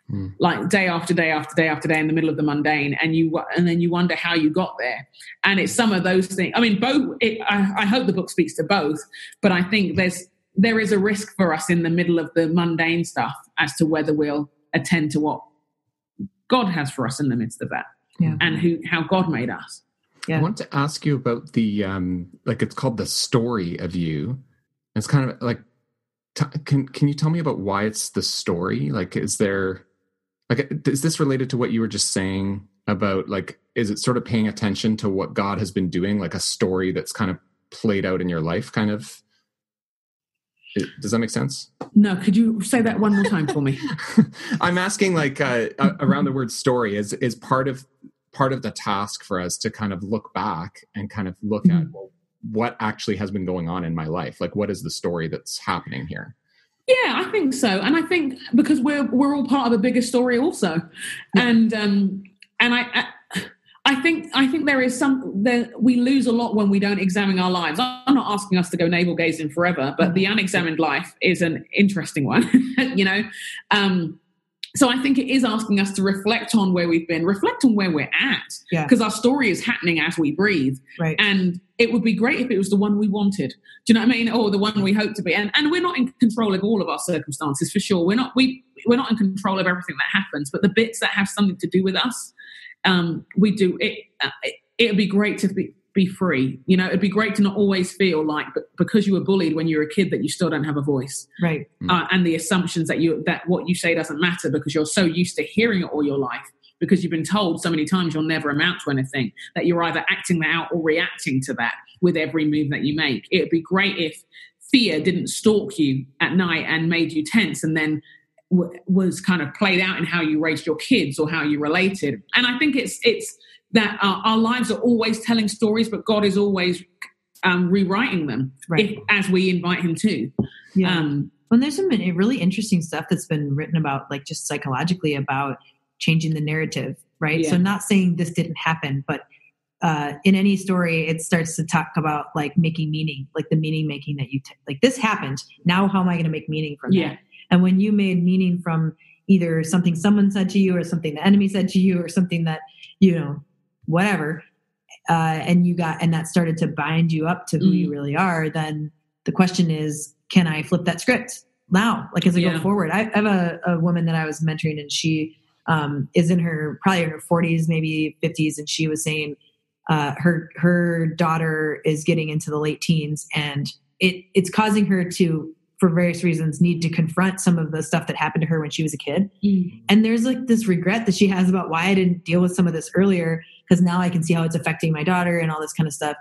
Hmm. like day after day after day after day in the middle of the mundane and you and then you wonder how you got there and it's some of those things i mean both it, I, I hope the book speaks to both but i think there's there is a risk for us in the middle of the mundane stuff as to whether we'll attend to what god has for us in the midst of that Yeah. and who how god made us Yeah. I want to ask you about the um like it's called the story of you. It's kind of like t- can can you tell me about why it's the story? Like is there like is this related to what you were just saying about like is it sort of paying attention to what God has been doing like a story that's kind of played out in your life kind of It- does that make sense? no could you say that one more time for me I'm asking like uh, around the word story is is part of part of the task for us to kind of look back and kind of look at Mhm. well, what actually has been going on in my life. Like what is the story that's happening here? Yeah, I think so, and I think because we're we're all part of a bigger story also, and um, and I, I I think I think there is some there we lose a lot when we don't examine our lives. I'm not asking us to go navel gazing forever, but the unexamined life is an interesting one, you know. Um, so I think it is asking us to reflect on where we've been, reflect on where we're at, Yeah. because our story is happening as we breathe Right. and it would be great if it was the one we wanted. Do you know what I mean? Or the one we hope to be. And and we're not in control of all of our circumstances for sure. We're not we we're not in control of everything that happens, but the bits that have something to do with us, um, we do. It, uh, it it'd be great to be be free. You know, it'd be great to not always feel like because you were bullied when you were a kid that you still don't have a voice, Right. Mm. uh, and the assumptions that you that what you say doesn't matter because you're so used to hearing it all your life because you've been told so many times you'll never amount to anything that you're either acting that out or reacting to that with every move that you make. It'd be great if fear didn't stalk you at night and made you tense and then w- was kind of played out in how you raised your kids or how you related and i think it's it's that our, our lives are always telling stories but god is always um, rewriting them Right. if, as we invite him to Yeah. um, Well, there's some really interesting stuff that's been written about, like just psychologically about changing the narrative, right? Yeah. So, not saying this didn't happen, but uh, in any story, it starts to talk about like making meaning, like the meaning making that you t- like. This happened. Now, how am I going to make meaning from Yeah. that? And when you made meaning from either something someone said to you, or something the enemy said to you, or something that you know, whatever, uh, and you got and that started to bind you up to who Mm. you really are, then the question is, can I flip that script now? Like as I Yeah. go forward, I, I have a, a woman that I was mentoring, and she um, is in her probably in her forties, maybe fifties, and she was saying uh, her her daughter is getting into the late teens, and it it's causing her to, for various reasons, need to confront some of the stuff that happened to her when she was a kid. And there's like this regret that she has about why I didn't deal with some of this earlier, because now I can see how it's affecting my daughter and all this kind of stuff.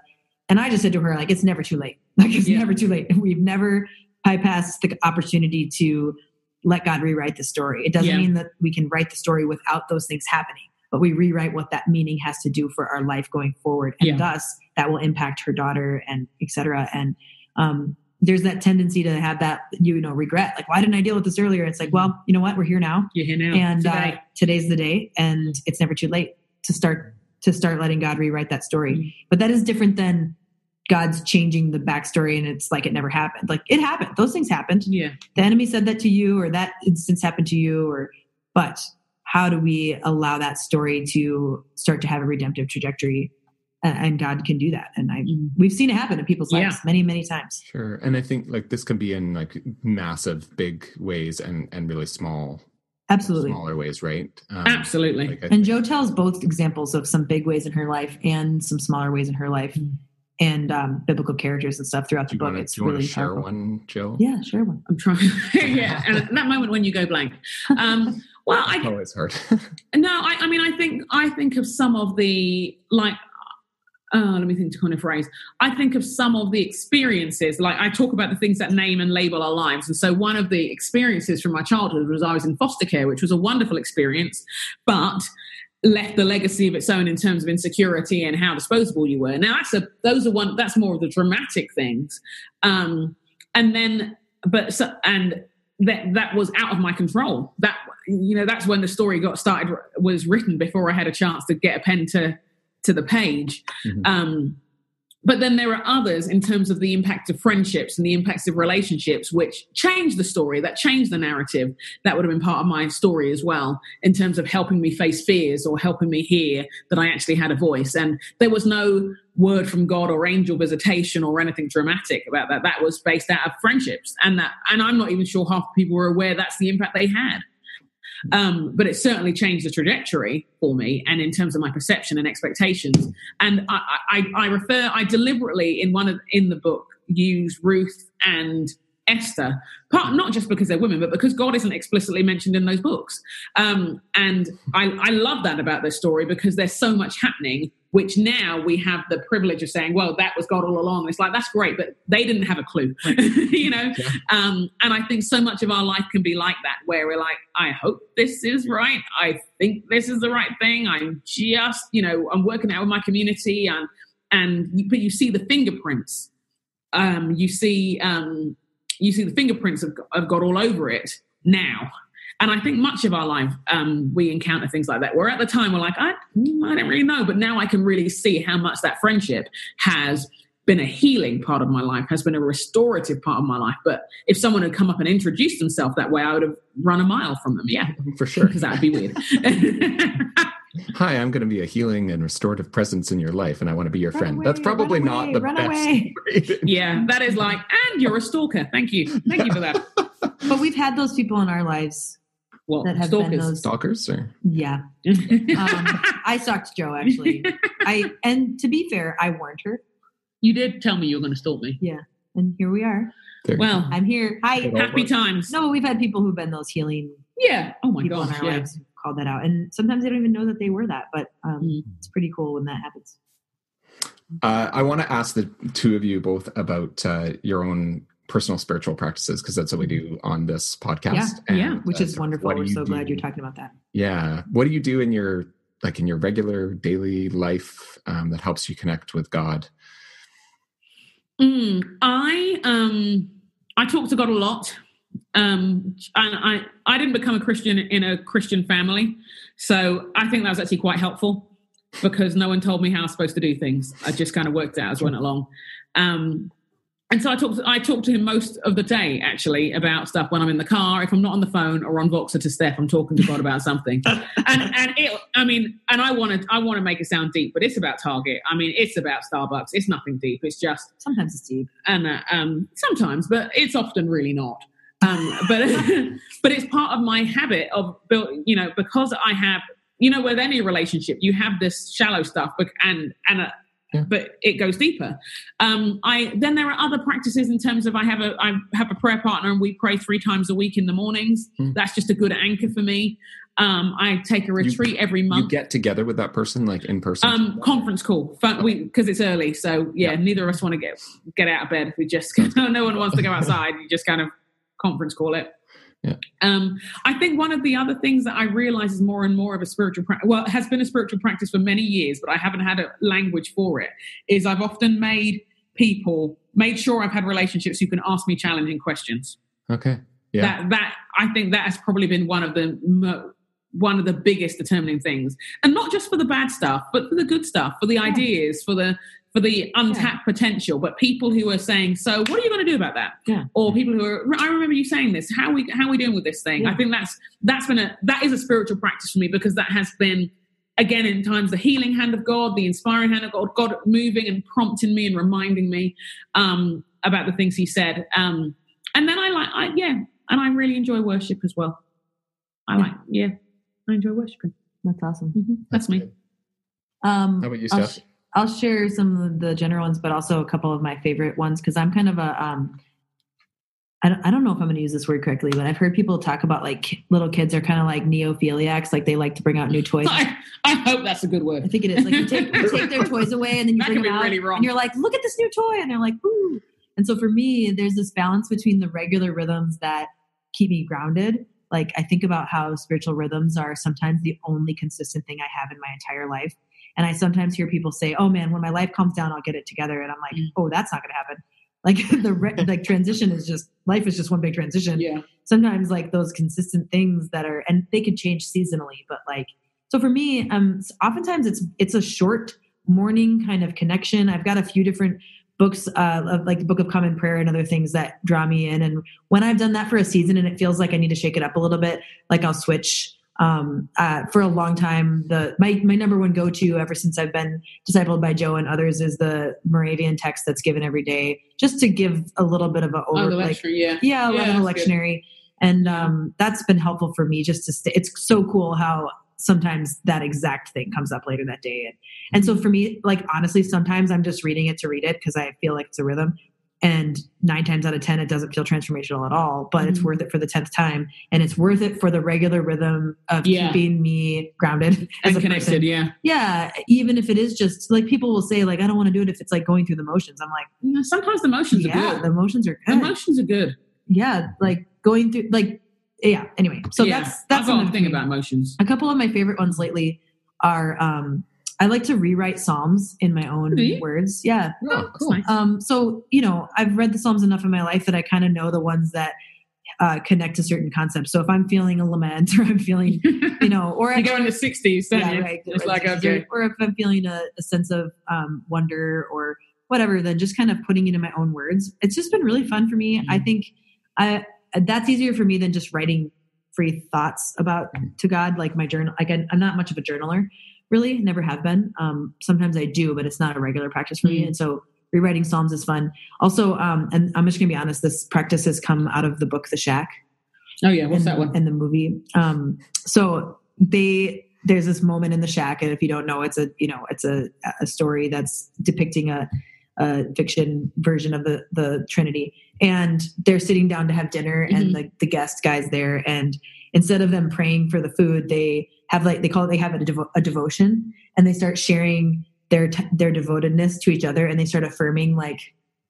And I just said to her, like, it's never too late. Like, it's Yeah. never too late. We've never bypassed the opportunity to let God rewrite the story. It doesn't Yeah. mean that we can write the story without those things happening, but we rewrite what that meaning has to do for our life going forward. And Yeah. thus that will impact her daughter and et cetera. And um, there's that tendency to have that, you know, regret. Like, why didn't I deal with this earlier? It's like, well, you know what? We're here now you're here now and uh, today's the day and it's never too late to start to start letting god rewrite that story Mhm. but that is different than god's changing the backstory and it's like it never happened like it happened those things happened yeah the enemy said that to you or that instance happened to you or but how do we allow that story to start to have a redemptive trajectory and god can do that and i Mhm. we've seen it happen in people's Yeah. lives many many times Sure. And I think like this can be in like massive, big ways and and really small, absolutely smaller ways, right? Um, absolutely Like And Jo tells both examples of some big ways in her life and some smaller ways in her life, Mm. and um, biblical characters and stuff throughout do the book. want to it's do you want really to share powerful. one, jo Yeah, sure one. i'm trying yeah and at that moment when you go blank um well i it's hard. No, I, I mean, I think I think of some of the like. Uh, let me think to kind of phrase. I think of some of the experiences, like I talk about the things that name and label our lives. And so, one of the experiences from my childhood was I was in foster care, which was a wonderful experience, but left the legacy of its own in terms of insecurity and how disposable you were. Now, that's a those are one that's more of the dramatic things, um, and then but so, and that that was out of my control. That you know that's when the story got started was written before I had a chance to get a pen to to the page. Mhm. Um, but then there are others in terms of the impact of friendships and the impacts of relationships, which change the story, that change the narrative. That would have been part of my story as well, in terms of helping me face fears or helping me hear that I actually had a voice. And there was no word from God or angel visitation or anything dramatic about that. That was based out of friendships, and that, and I'm not even sure half the people were aware that's the impact they had. Um, but it certainly changed the trajectory for me, and in terms of my perception and expectations. And I, I, I refer, I deliberately in one of in the book use Ruth and Esther, part not just because they're women, but because God isn't explicitly mentioned in those books. Um, and I, I love that about this story because there's so much happening, which now we have the privilege of saying, well, that was God all along. It's like, that's great, but they didn't have a clue, you know? Yeah. Um, and I think so much of our life can be like that, where we're like, I hope this is right. I think this is the right thing. I'm just, you know, I'm working out with my community and, and, but you see the fingerprints. Um, you see, um, you see the fingerprints of, of God all over it now. And I think much of our life, um, we encounter things like that. Where at the time we're like, I, I don't really know, but now I can really see how much that friendship has been a healing part of my life, has been a restorative part of my life. But if someone had come up and introduced themselves that way, I would have run a mile from them. Yeah, For sure. because that would be weird. Hi, I'm going to be a healing and restorative presence in your life, and I want to be your Run friend. away, That's probably run not the run best. away. yeah, that is like, and you're a stalker. Thank you, thank you for that. But we've had those people in our lives Well, that have been stalkers. those. Stalkers, or Yeah, um, I stalked Jo actually. I and to be fair, I warned her, you did tell me you were going to stalk me. Yeah, and here we are. there- Well, I'm here. Hi. Well, happy times. No, we've had people who've been those healing Yeah. Oh my people gosh. Yeah. lives who called that out, and sometimes they don't even know that they were that. But um, Mm. it's pretty cool when that happens. Uh, I want to ask the two of you both about uh, your own personal spiritual practices because that's what we do on this podcast. Yeah, yeah, which uh, is wonderful. We're you so glad you're talking about that. Yeah. What do you do in your like in your regular daily life um, that helps you connect with God? Mm, I um I talk to God a lot. Um and I I didn't become a Christian in a Christian family. So I think that was actually quite helpful because no one told me how I was supposed to do things. I just kind of worked out as I went along. Um and so I talked I talk to him most of the day actually about stuff when I'm in the car. If I'm not on the phone or on Voxer to Steph, I'm talking to God about something. and and it I mean, and I want to I want to make it sound deep, but it's about Target. I mean, it's about Starbucks. It's nothing deep. It's just Sometimes it's deep. and uh, um, sometimes, but it's often really not. Um, but but it's part of my habit of build, you know, because I have, you know, with any relationship, you have this shallow stuff, but and and uh, Yeah. but it goes deeper. Um, I then there are other practices in terms of I have a I have a prayer partner and we pray three times a week in the mornings. Hmm. That's just a good anchor for me. Um, I take a retreat every month. You get together with that person like in person? Um, conference call, Fun- we because it's early, so yeah, Yeah. neither of us want to get get out of bed. We just no, no one wants to go outside. You just kind of conference call it. Yeah. Um, I think one of the other things that I realize is more and more of a spiritual practice. Well, it has been a spiritual practice for many years, but I haven't had a language for it. Is I've often made people made sure I've had relationships who can ask me challenging questions okay. Yeah. that that I think that has probably been one of the mo- one of the biggest determining things, and not just for the bad stuff, but for the good stuff, for the ideas, for the for the untapped potential. But people who are saying, "So, what are you going to do about that?" Yeah. Or people who are, "I remember you saying this. How we how are we doing with this thing?" Yeah. I think that's that's been a that is a spiritual practice for me because that has been again in times the healing hand of god the inspiring hand of god god moving and prompting me and reminding me um about the things he said um and then i like I, yeah and i really enjoy worship as well i Yeah. like yeah i enjoy worshiping That's awesome. hmm that's me Um, How about you, I'll, Steph? I'll share some of the general ones, but also a couple of my favorite ones because I'm kind of a. Um, I don't, I don't know if I'm going to use this word correctly, but I've heard people talk about like little kids are kind of like neophiliacs, like they like to bring out new toys. I, I hope that's a good word. I think it is. Like you take, you take their toys away and then you That bring them be out really wrong. and you're like, look at this new toy. And they're like, ooh. And so for me, there's this balance between the regular rhythms that keep me grounded. Like I think about how spiritual rhythms are sometimes the only consistent thing I have in my entire life. And I sometimes hear people say, oh man, when my life calms down, I'll get it together. And I'm like, Mm. oh, that's not going to happen. Like the re- like transition is just life is just one big transition yeah sometimes like those consistent things that are and they could change seasonally but like so for me um oftentimes it's it's a short morning kind of connection i've got a few different books uh of like the book of common prayer and other things that draw me in and when i've done that for a season and it feels like i need to shake it up a little bit like i'll switch um uh for a long time the my my number one go-to ever since i've been discipled by jo and others is the moravian text that's given every day just to give a little bit of a oh over the like yeah. yeah, Yeah, yeah a good. lectionary. And um that's been helpful for me just to stay it's so cool how sometimes that exact thing comes up later that day. And and so for me like honestly sometimes i'm just reading it to read it because i feel like it's a rhythm and nine times out of ten it doesn't feel transformational at all but it's Mhm. worth it for the 10th time and it's worth it for the regular rhythm of Yeah. keeping me grounded as and connected person. yeah yeah even if it is just like people will say like i don't want to do it if it's like going through the motions i'm like You know, sometimes the emotions yeah are the good emotions are good emotions are good yeah, like going through like yeah. Anyway, so yeah. that's that's I've got a another thing thing. about motions A couple of my favorite ones lately are um I like to rewrite psalms in my own Do you? words. Yeah. Oh, cool. Um so, you know, I've read the psalms enough in my life that I kind of know the ones that uh, connect to certain concepts. So if I'm feeling a lament or I'm feeling, you know, or I you go in the 60s yeah, you? right. it's like okay Or if I'm feeling a, a sense of um, wonder or whatever, then just kind of putting it in my own words. It's just been really fun for me. I Mhm. think I that's easier for me than just writing free thoughts about to God, like my journal. Like I'm not much of a journaler, really. Never have been. Um, sometimes I do, but it's not a regular practice for me. Mhm. And so rewriting psalms is fun. Also, um, and I'm just gonna be honest. This practice has come out of the book The Shack oh yeah what's in, that one in the movie. Um, so they there's this moment in the shack, and if you don't know, it's a you know it's a a story that's depicting a, a fiction version of the the Trinity, and they're sitting down to have dinner, Mhm. and the the guest guys there, and instead of them praying for the food, they have like they call it they have a, devo- a devotion, and they start sharing their t- their devotedness to each other, and they start affirming like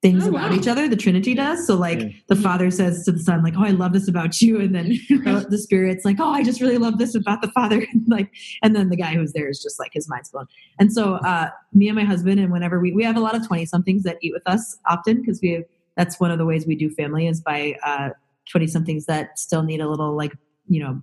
things Oh, about wow. each other. The Trinity does. So like Yeah. the Father says to the Son, like, "Oh, I love this about you," and then the, the Spirit's like, "Oh, I just really love this about the Father." And like, and then the guy who's there is just like his mind's blown. And so uh, me and my husband, and whenever we we have a lot of twenty somethings that eat with us often because we have that's one of the ways we do family is by twenty somethings that still need a little like you know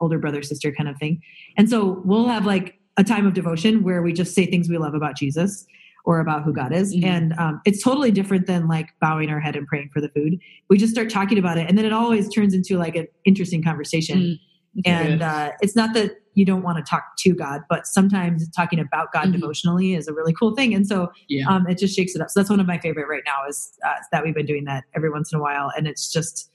older brother sister kind of thing. And so we'll have like a time of devotion where we just say things we love about Jesus or about who God is. Mhm. And um, it's totally different than like bowing our head and praying for the food. We just start talking about it, and then it always turns into like an interesting conversation. Mm. And uh, it's not that you don't want to talk to God, but sometimes talking about God Mhm. devotionally is a really cool thing. And so Yeah. um, it just shakes it up. So that's one of my favorite right now is uh, that we've been doing that every once in a while, and it's just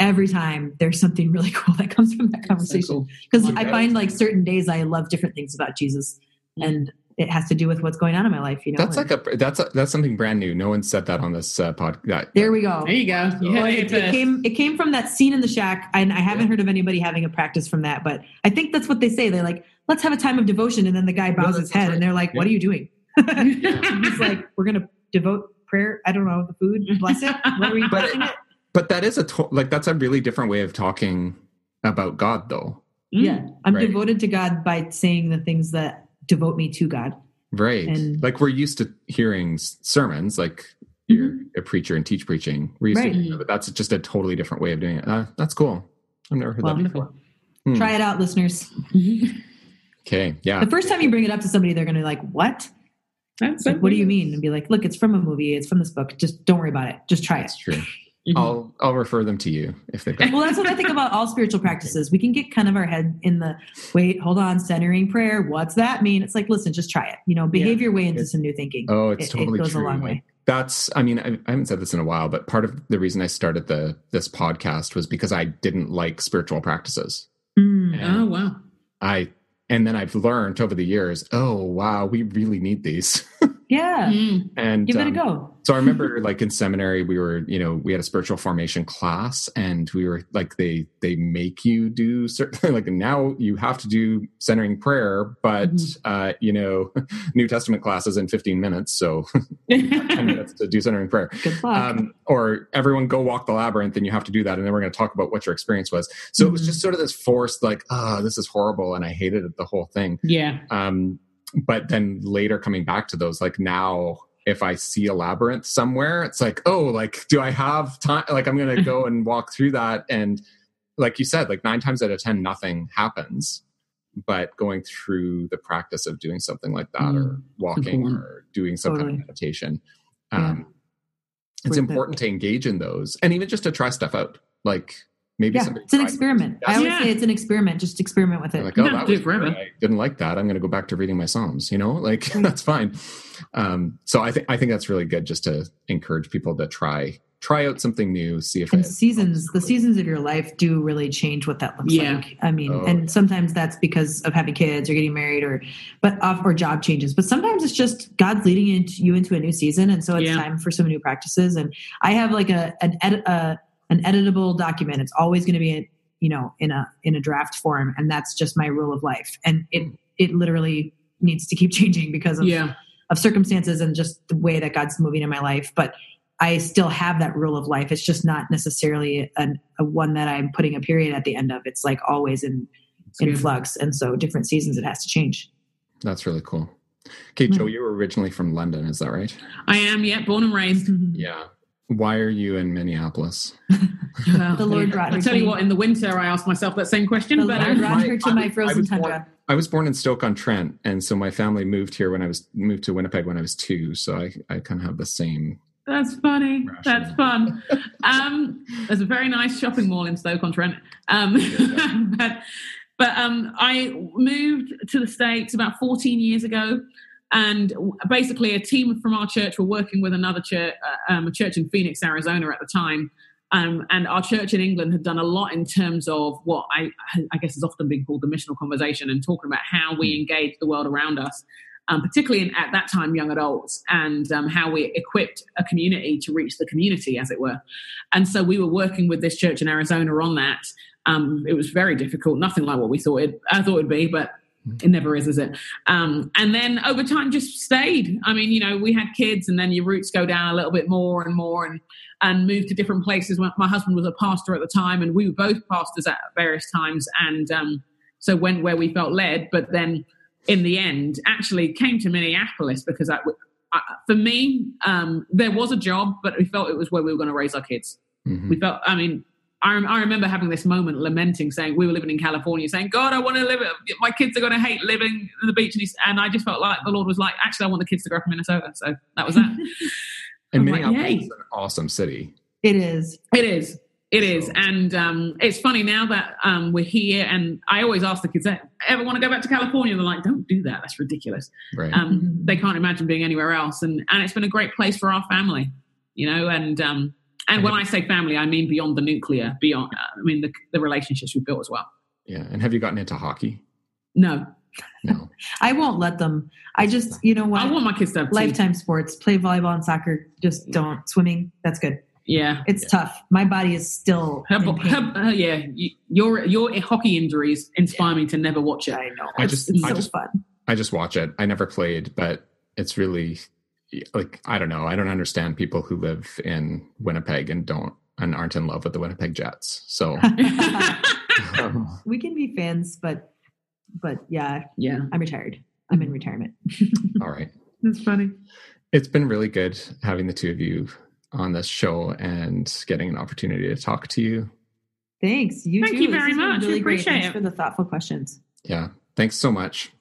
every time there's something really cool that comes from that conversation cool. because Love I find like certain days I love different things about Jesus, Mm. and it has to do with what's going on in my life. You know, That's like a that's a, that's something brand new. No one said that on this uh, pod. That, there we go. There you go. You Well, it, it it came it came from that scene in the shack, and I haven't Yeah. heard of anybody having a practice from that. But I think that's what they say. They're like, "Let's have a time of devotion," and then the guy bows that's- his head, that's and they're like, "What are you doing?" And He's like, "We're gonna devote prayer. I don't know the food. Bless it. What are we But- blessing it? But that is a to- like that's a really different way of talking about God, though. Mm. Yeah, I'm Right. devoted to God by saying the things that devote me to God. Right. And- like we're used to hearing sermons, like you're a preacher and teach preaching. We're used Mm-hmm. Right. to, but that's just a totally different way of doing it. Uh, that's cool. I've never heard that before. Hmm. Try it out, listeners. Okay. Yeah. The first time you bring it up to somebody, they're going to be like, "What? That's Like, what do you mean?" And be like, "Look, it's from a movie. It's from this book. Just don't worry about it. Just try it." That's true. Mhm. I'll I'll refer them to you if they've got Well, that's what I think about all spiritual practices. We can get kind of our head in the wait, hold on, centering prayer. What's that mean? It's like, listen, just try it. You know, behave your way into It's- some new thinking. Oh, it's It- it totally goes a long way. That's I mean, I, I haven't said this in a while, but part of the reason I started the this podcast was because I didn't like spiritual practices. Mm. Oh wow. I and then I've learned over the years, oh wow, we really need these. Yeah, Mm. and give it a um, go. So I remember like in seminary we were, you know, we had a spiritual formation class and we were like they they make you do certain like now you have to do centering prayer, but Mhm. uh, you know, New Testament classes in 15 minutes, so 10 minutes to do centering prayer. Good luck. Um, or everyone go walk the labyrinth and you have to do that and then we're going to talk about what your experience was. So it was Mhm. just sort of this forced like, oh, this is horrible and I hated it the whole thing yeah. um but then later coming back to those like now if i see a labyrinth somewhere it's like oh like do i have time like i'm gonna go and walk through that and like you said like nine times out of ten nothing happens but going through the practice of doing something like that or walking Important. or doing some kind of meditation Yeah. um it's Worth it. important to engage in those and even just to try stuff out like maybe yeah, somebody it's an tried it. experiment. I Yes. always Yeah. say it's an experiment. Just experiment with it. Like, oh, that was do great. I didn't like that. I'm going to go back to reading my Psalms. You know, like that's fine. Um, so I think I think that's really good, just to encourage people to try try out something new, see if and it seasons the seasons of your life do really change what that looks Yeah. like i mean Oh, and yeah. sometimes that's because of having kids or getting married or but off or job changes but sometimes it's just god's leading you into, a new season and so it's Yeah. time for some new practices and i have like a an edit uh, an editable document it's always going to be you know in a in a draft form and that's just my rule of life and it it literally needs to keep changing because of Yeah. of circumstances and just the way that God's moving in my life. But I still have that rule of life. It's just not necessarily an, a one that I'm putting a period at the end of. It's like always in It's in good. flux, and so different seasons it has to change. that's really cool. Okay, Jo, mm-hmm. you were originally from London, is that right? I am, yeah, born and raised. Mm-hmm. Yeah. Why are you in Minneapolis? Well, The Lord brought I tell you what, in the winter, I asked myself that same question. The but Lord brought her to I my was- I frozen was born- tundra. I was born in Stoke on Trent, and so my family moved here when I was moved to Winnipeg when I was two. So I I kind of have the same. That's funny. Rational. That's fun. Um, there's a very nice shopping mall in Stoke on Trent. Um, but but um, I moved to the States about 14 years ago. And basically, a team from our church were working with another church, uh, um, a church in Phoenix, Arizona at the time. Um, and our church in England had done a lot in terms of what I, I guess has often been called the missional conversation and talking about how we engage the world around us um, particularly in, at that time, young adults, and um, how we equipped a community to reach the community, as it were. And so we were working with this church in Arizona on that. Um, it was very difficult, nothing like what we thought it, I thought it'd be, but it never is, is it? Um, and then over time, just stayed. I mean, you know, we had kids, and then your roots go down a little bit more and more, and and moved to different places. My husband was a pastor at the time, and we were both pastors at various times, and um, so went where we felt led. But then, in the end, actually came to Minneapolis because I, I, for me, um, there was a job, but we felt it was where we were going to raise our kids. Mm-hmm. We felt, I mean, I, I, remember having this moment lamenting, saying we were living in California, saying, "God, I want to live. My kids are going to hate living in the beach." And, and, I just felt like the Lord was like, "Actually, I want the kids to grow up in Minnesota." So that was that. and Minneapolis like, is an awesome city. It is. It is. It is, so. and um, it's funny now that um, we're here. And I always ask the kids, "Ever want to go back to California?" They're like, "Don't do that. That's ridiculous." Right. Um. They can't imagine being anywhere else, and and it's been a great place for our family, you know. And and when I say family, I mean beyond the nuclear, beyond, uh, I mean the, the relationships we've built as well. Yeah. And have you gotten into hockey? No. No. I won't let them. I just, you know what? I want my kids to have lifetime sports, play volleyball and soccer. Just don't swimming. That's good. Yeah, it's yeah. tough. My body is still. Her, her, uh, yeah, your your hockey injuries inspire yeah. me to never watch it. I know. I just, it's I so just, fun. I just watch it. I never played, but it's really like I don't know. I don't understand people who live in Winnipeg and don't and aren't in love with the Winnipeg Jets. So um, we can be fans, but but yeah, yeah, I'm retired. I'm in retirement. All right, that's funny. It's been really good having the two of you on this show and getting an opportunity to talk to you. Thanks. You Thank too. you very much. Really great. Thanks it. for the thoughtful questions. Yeah. Thanks so much.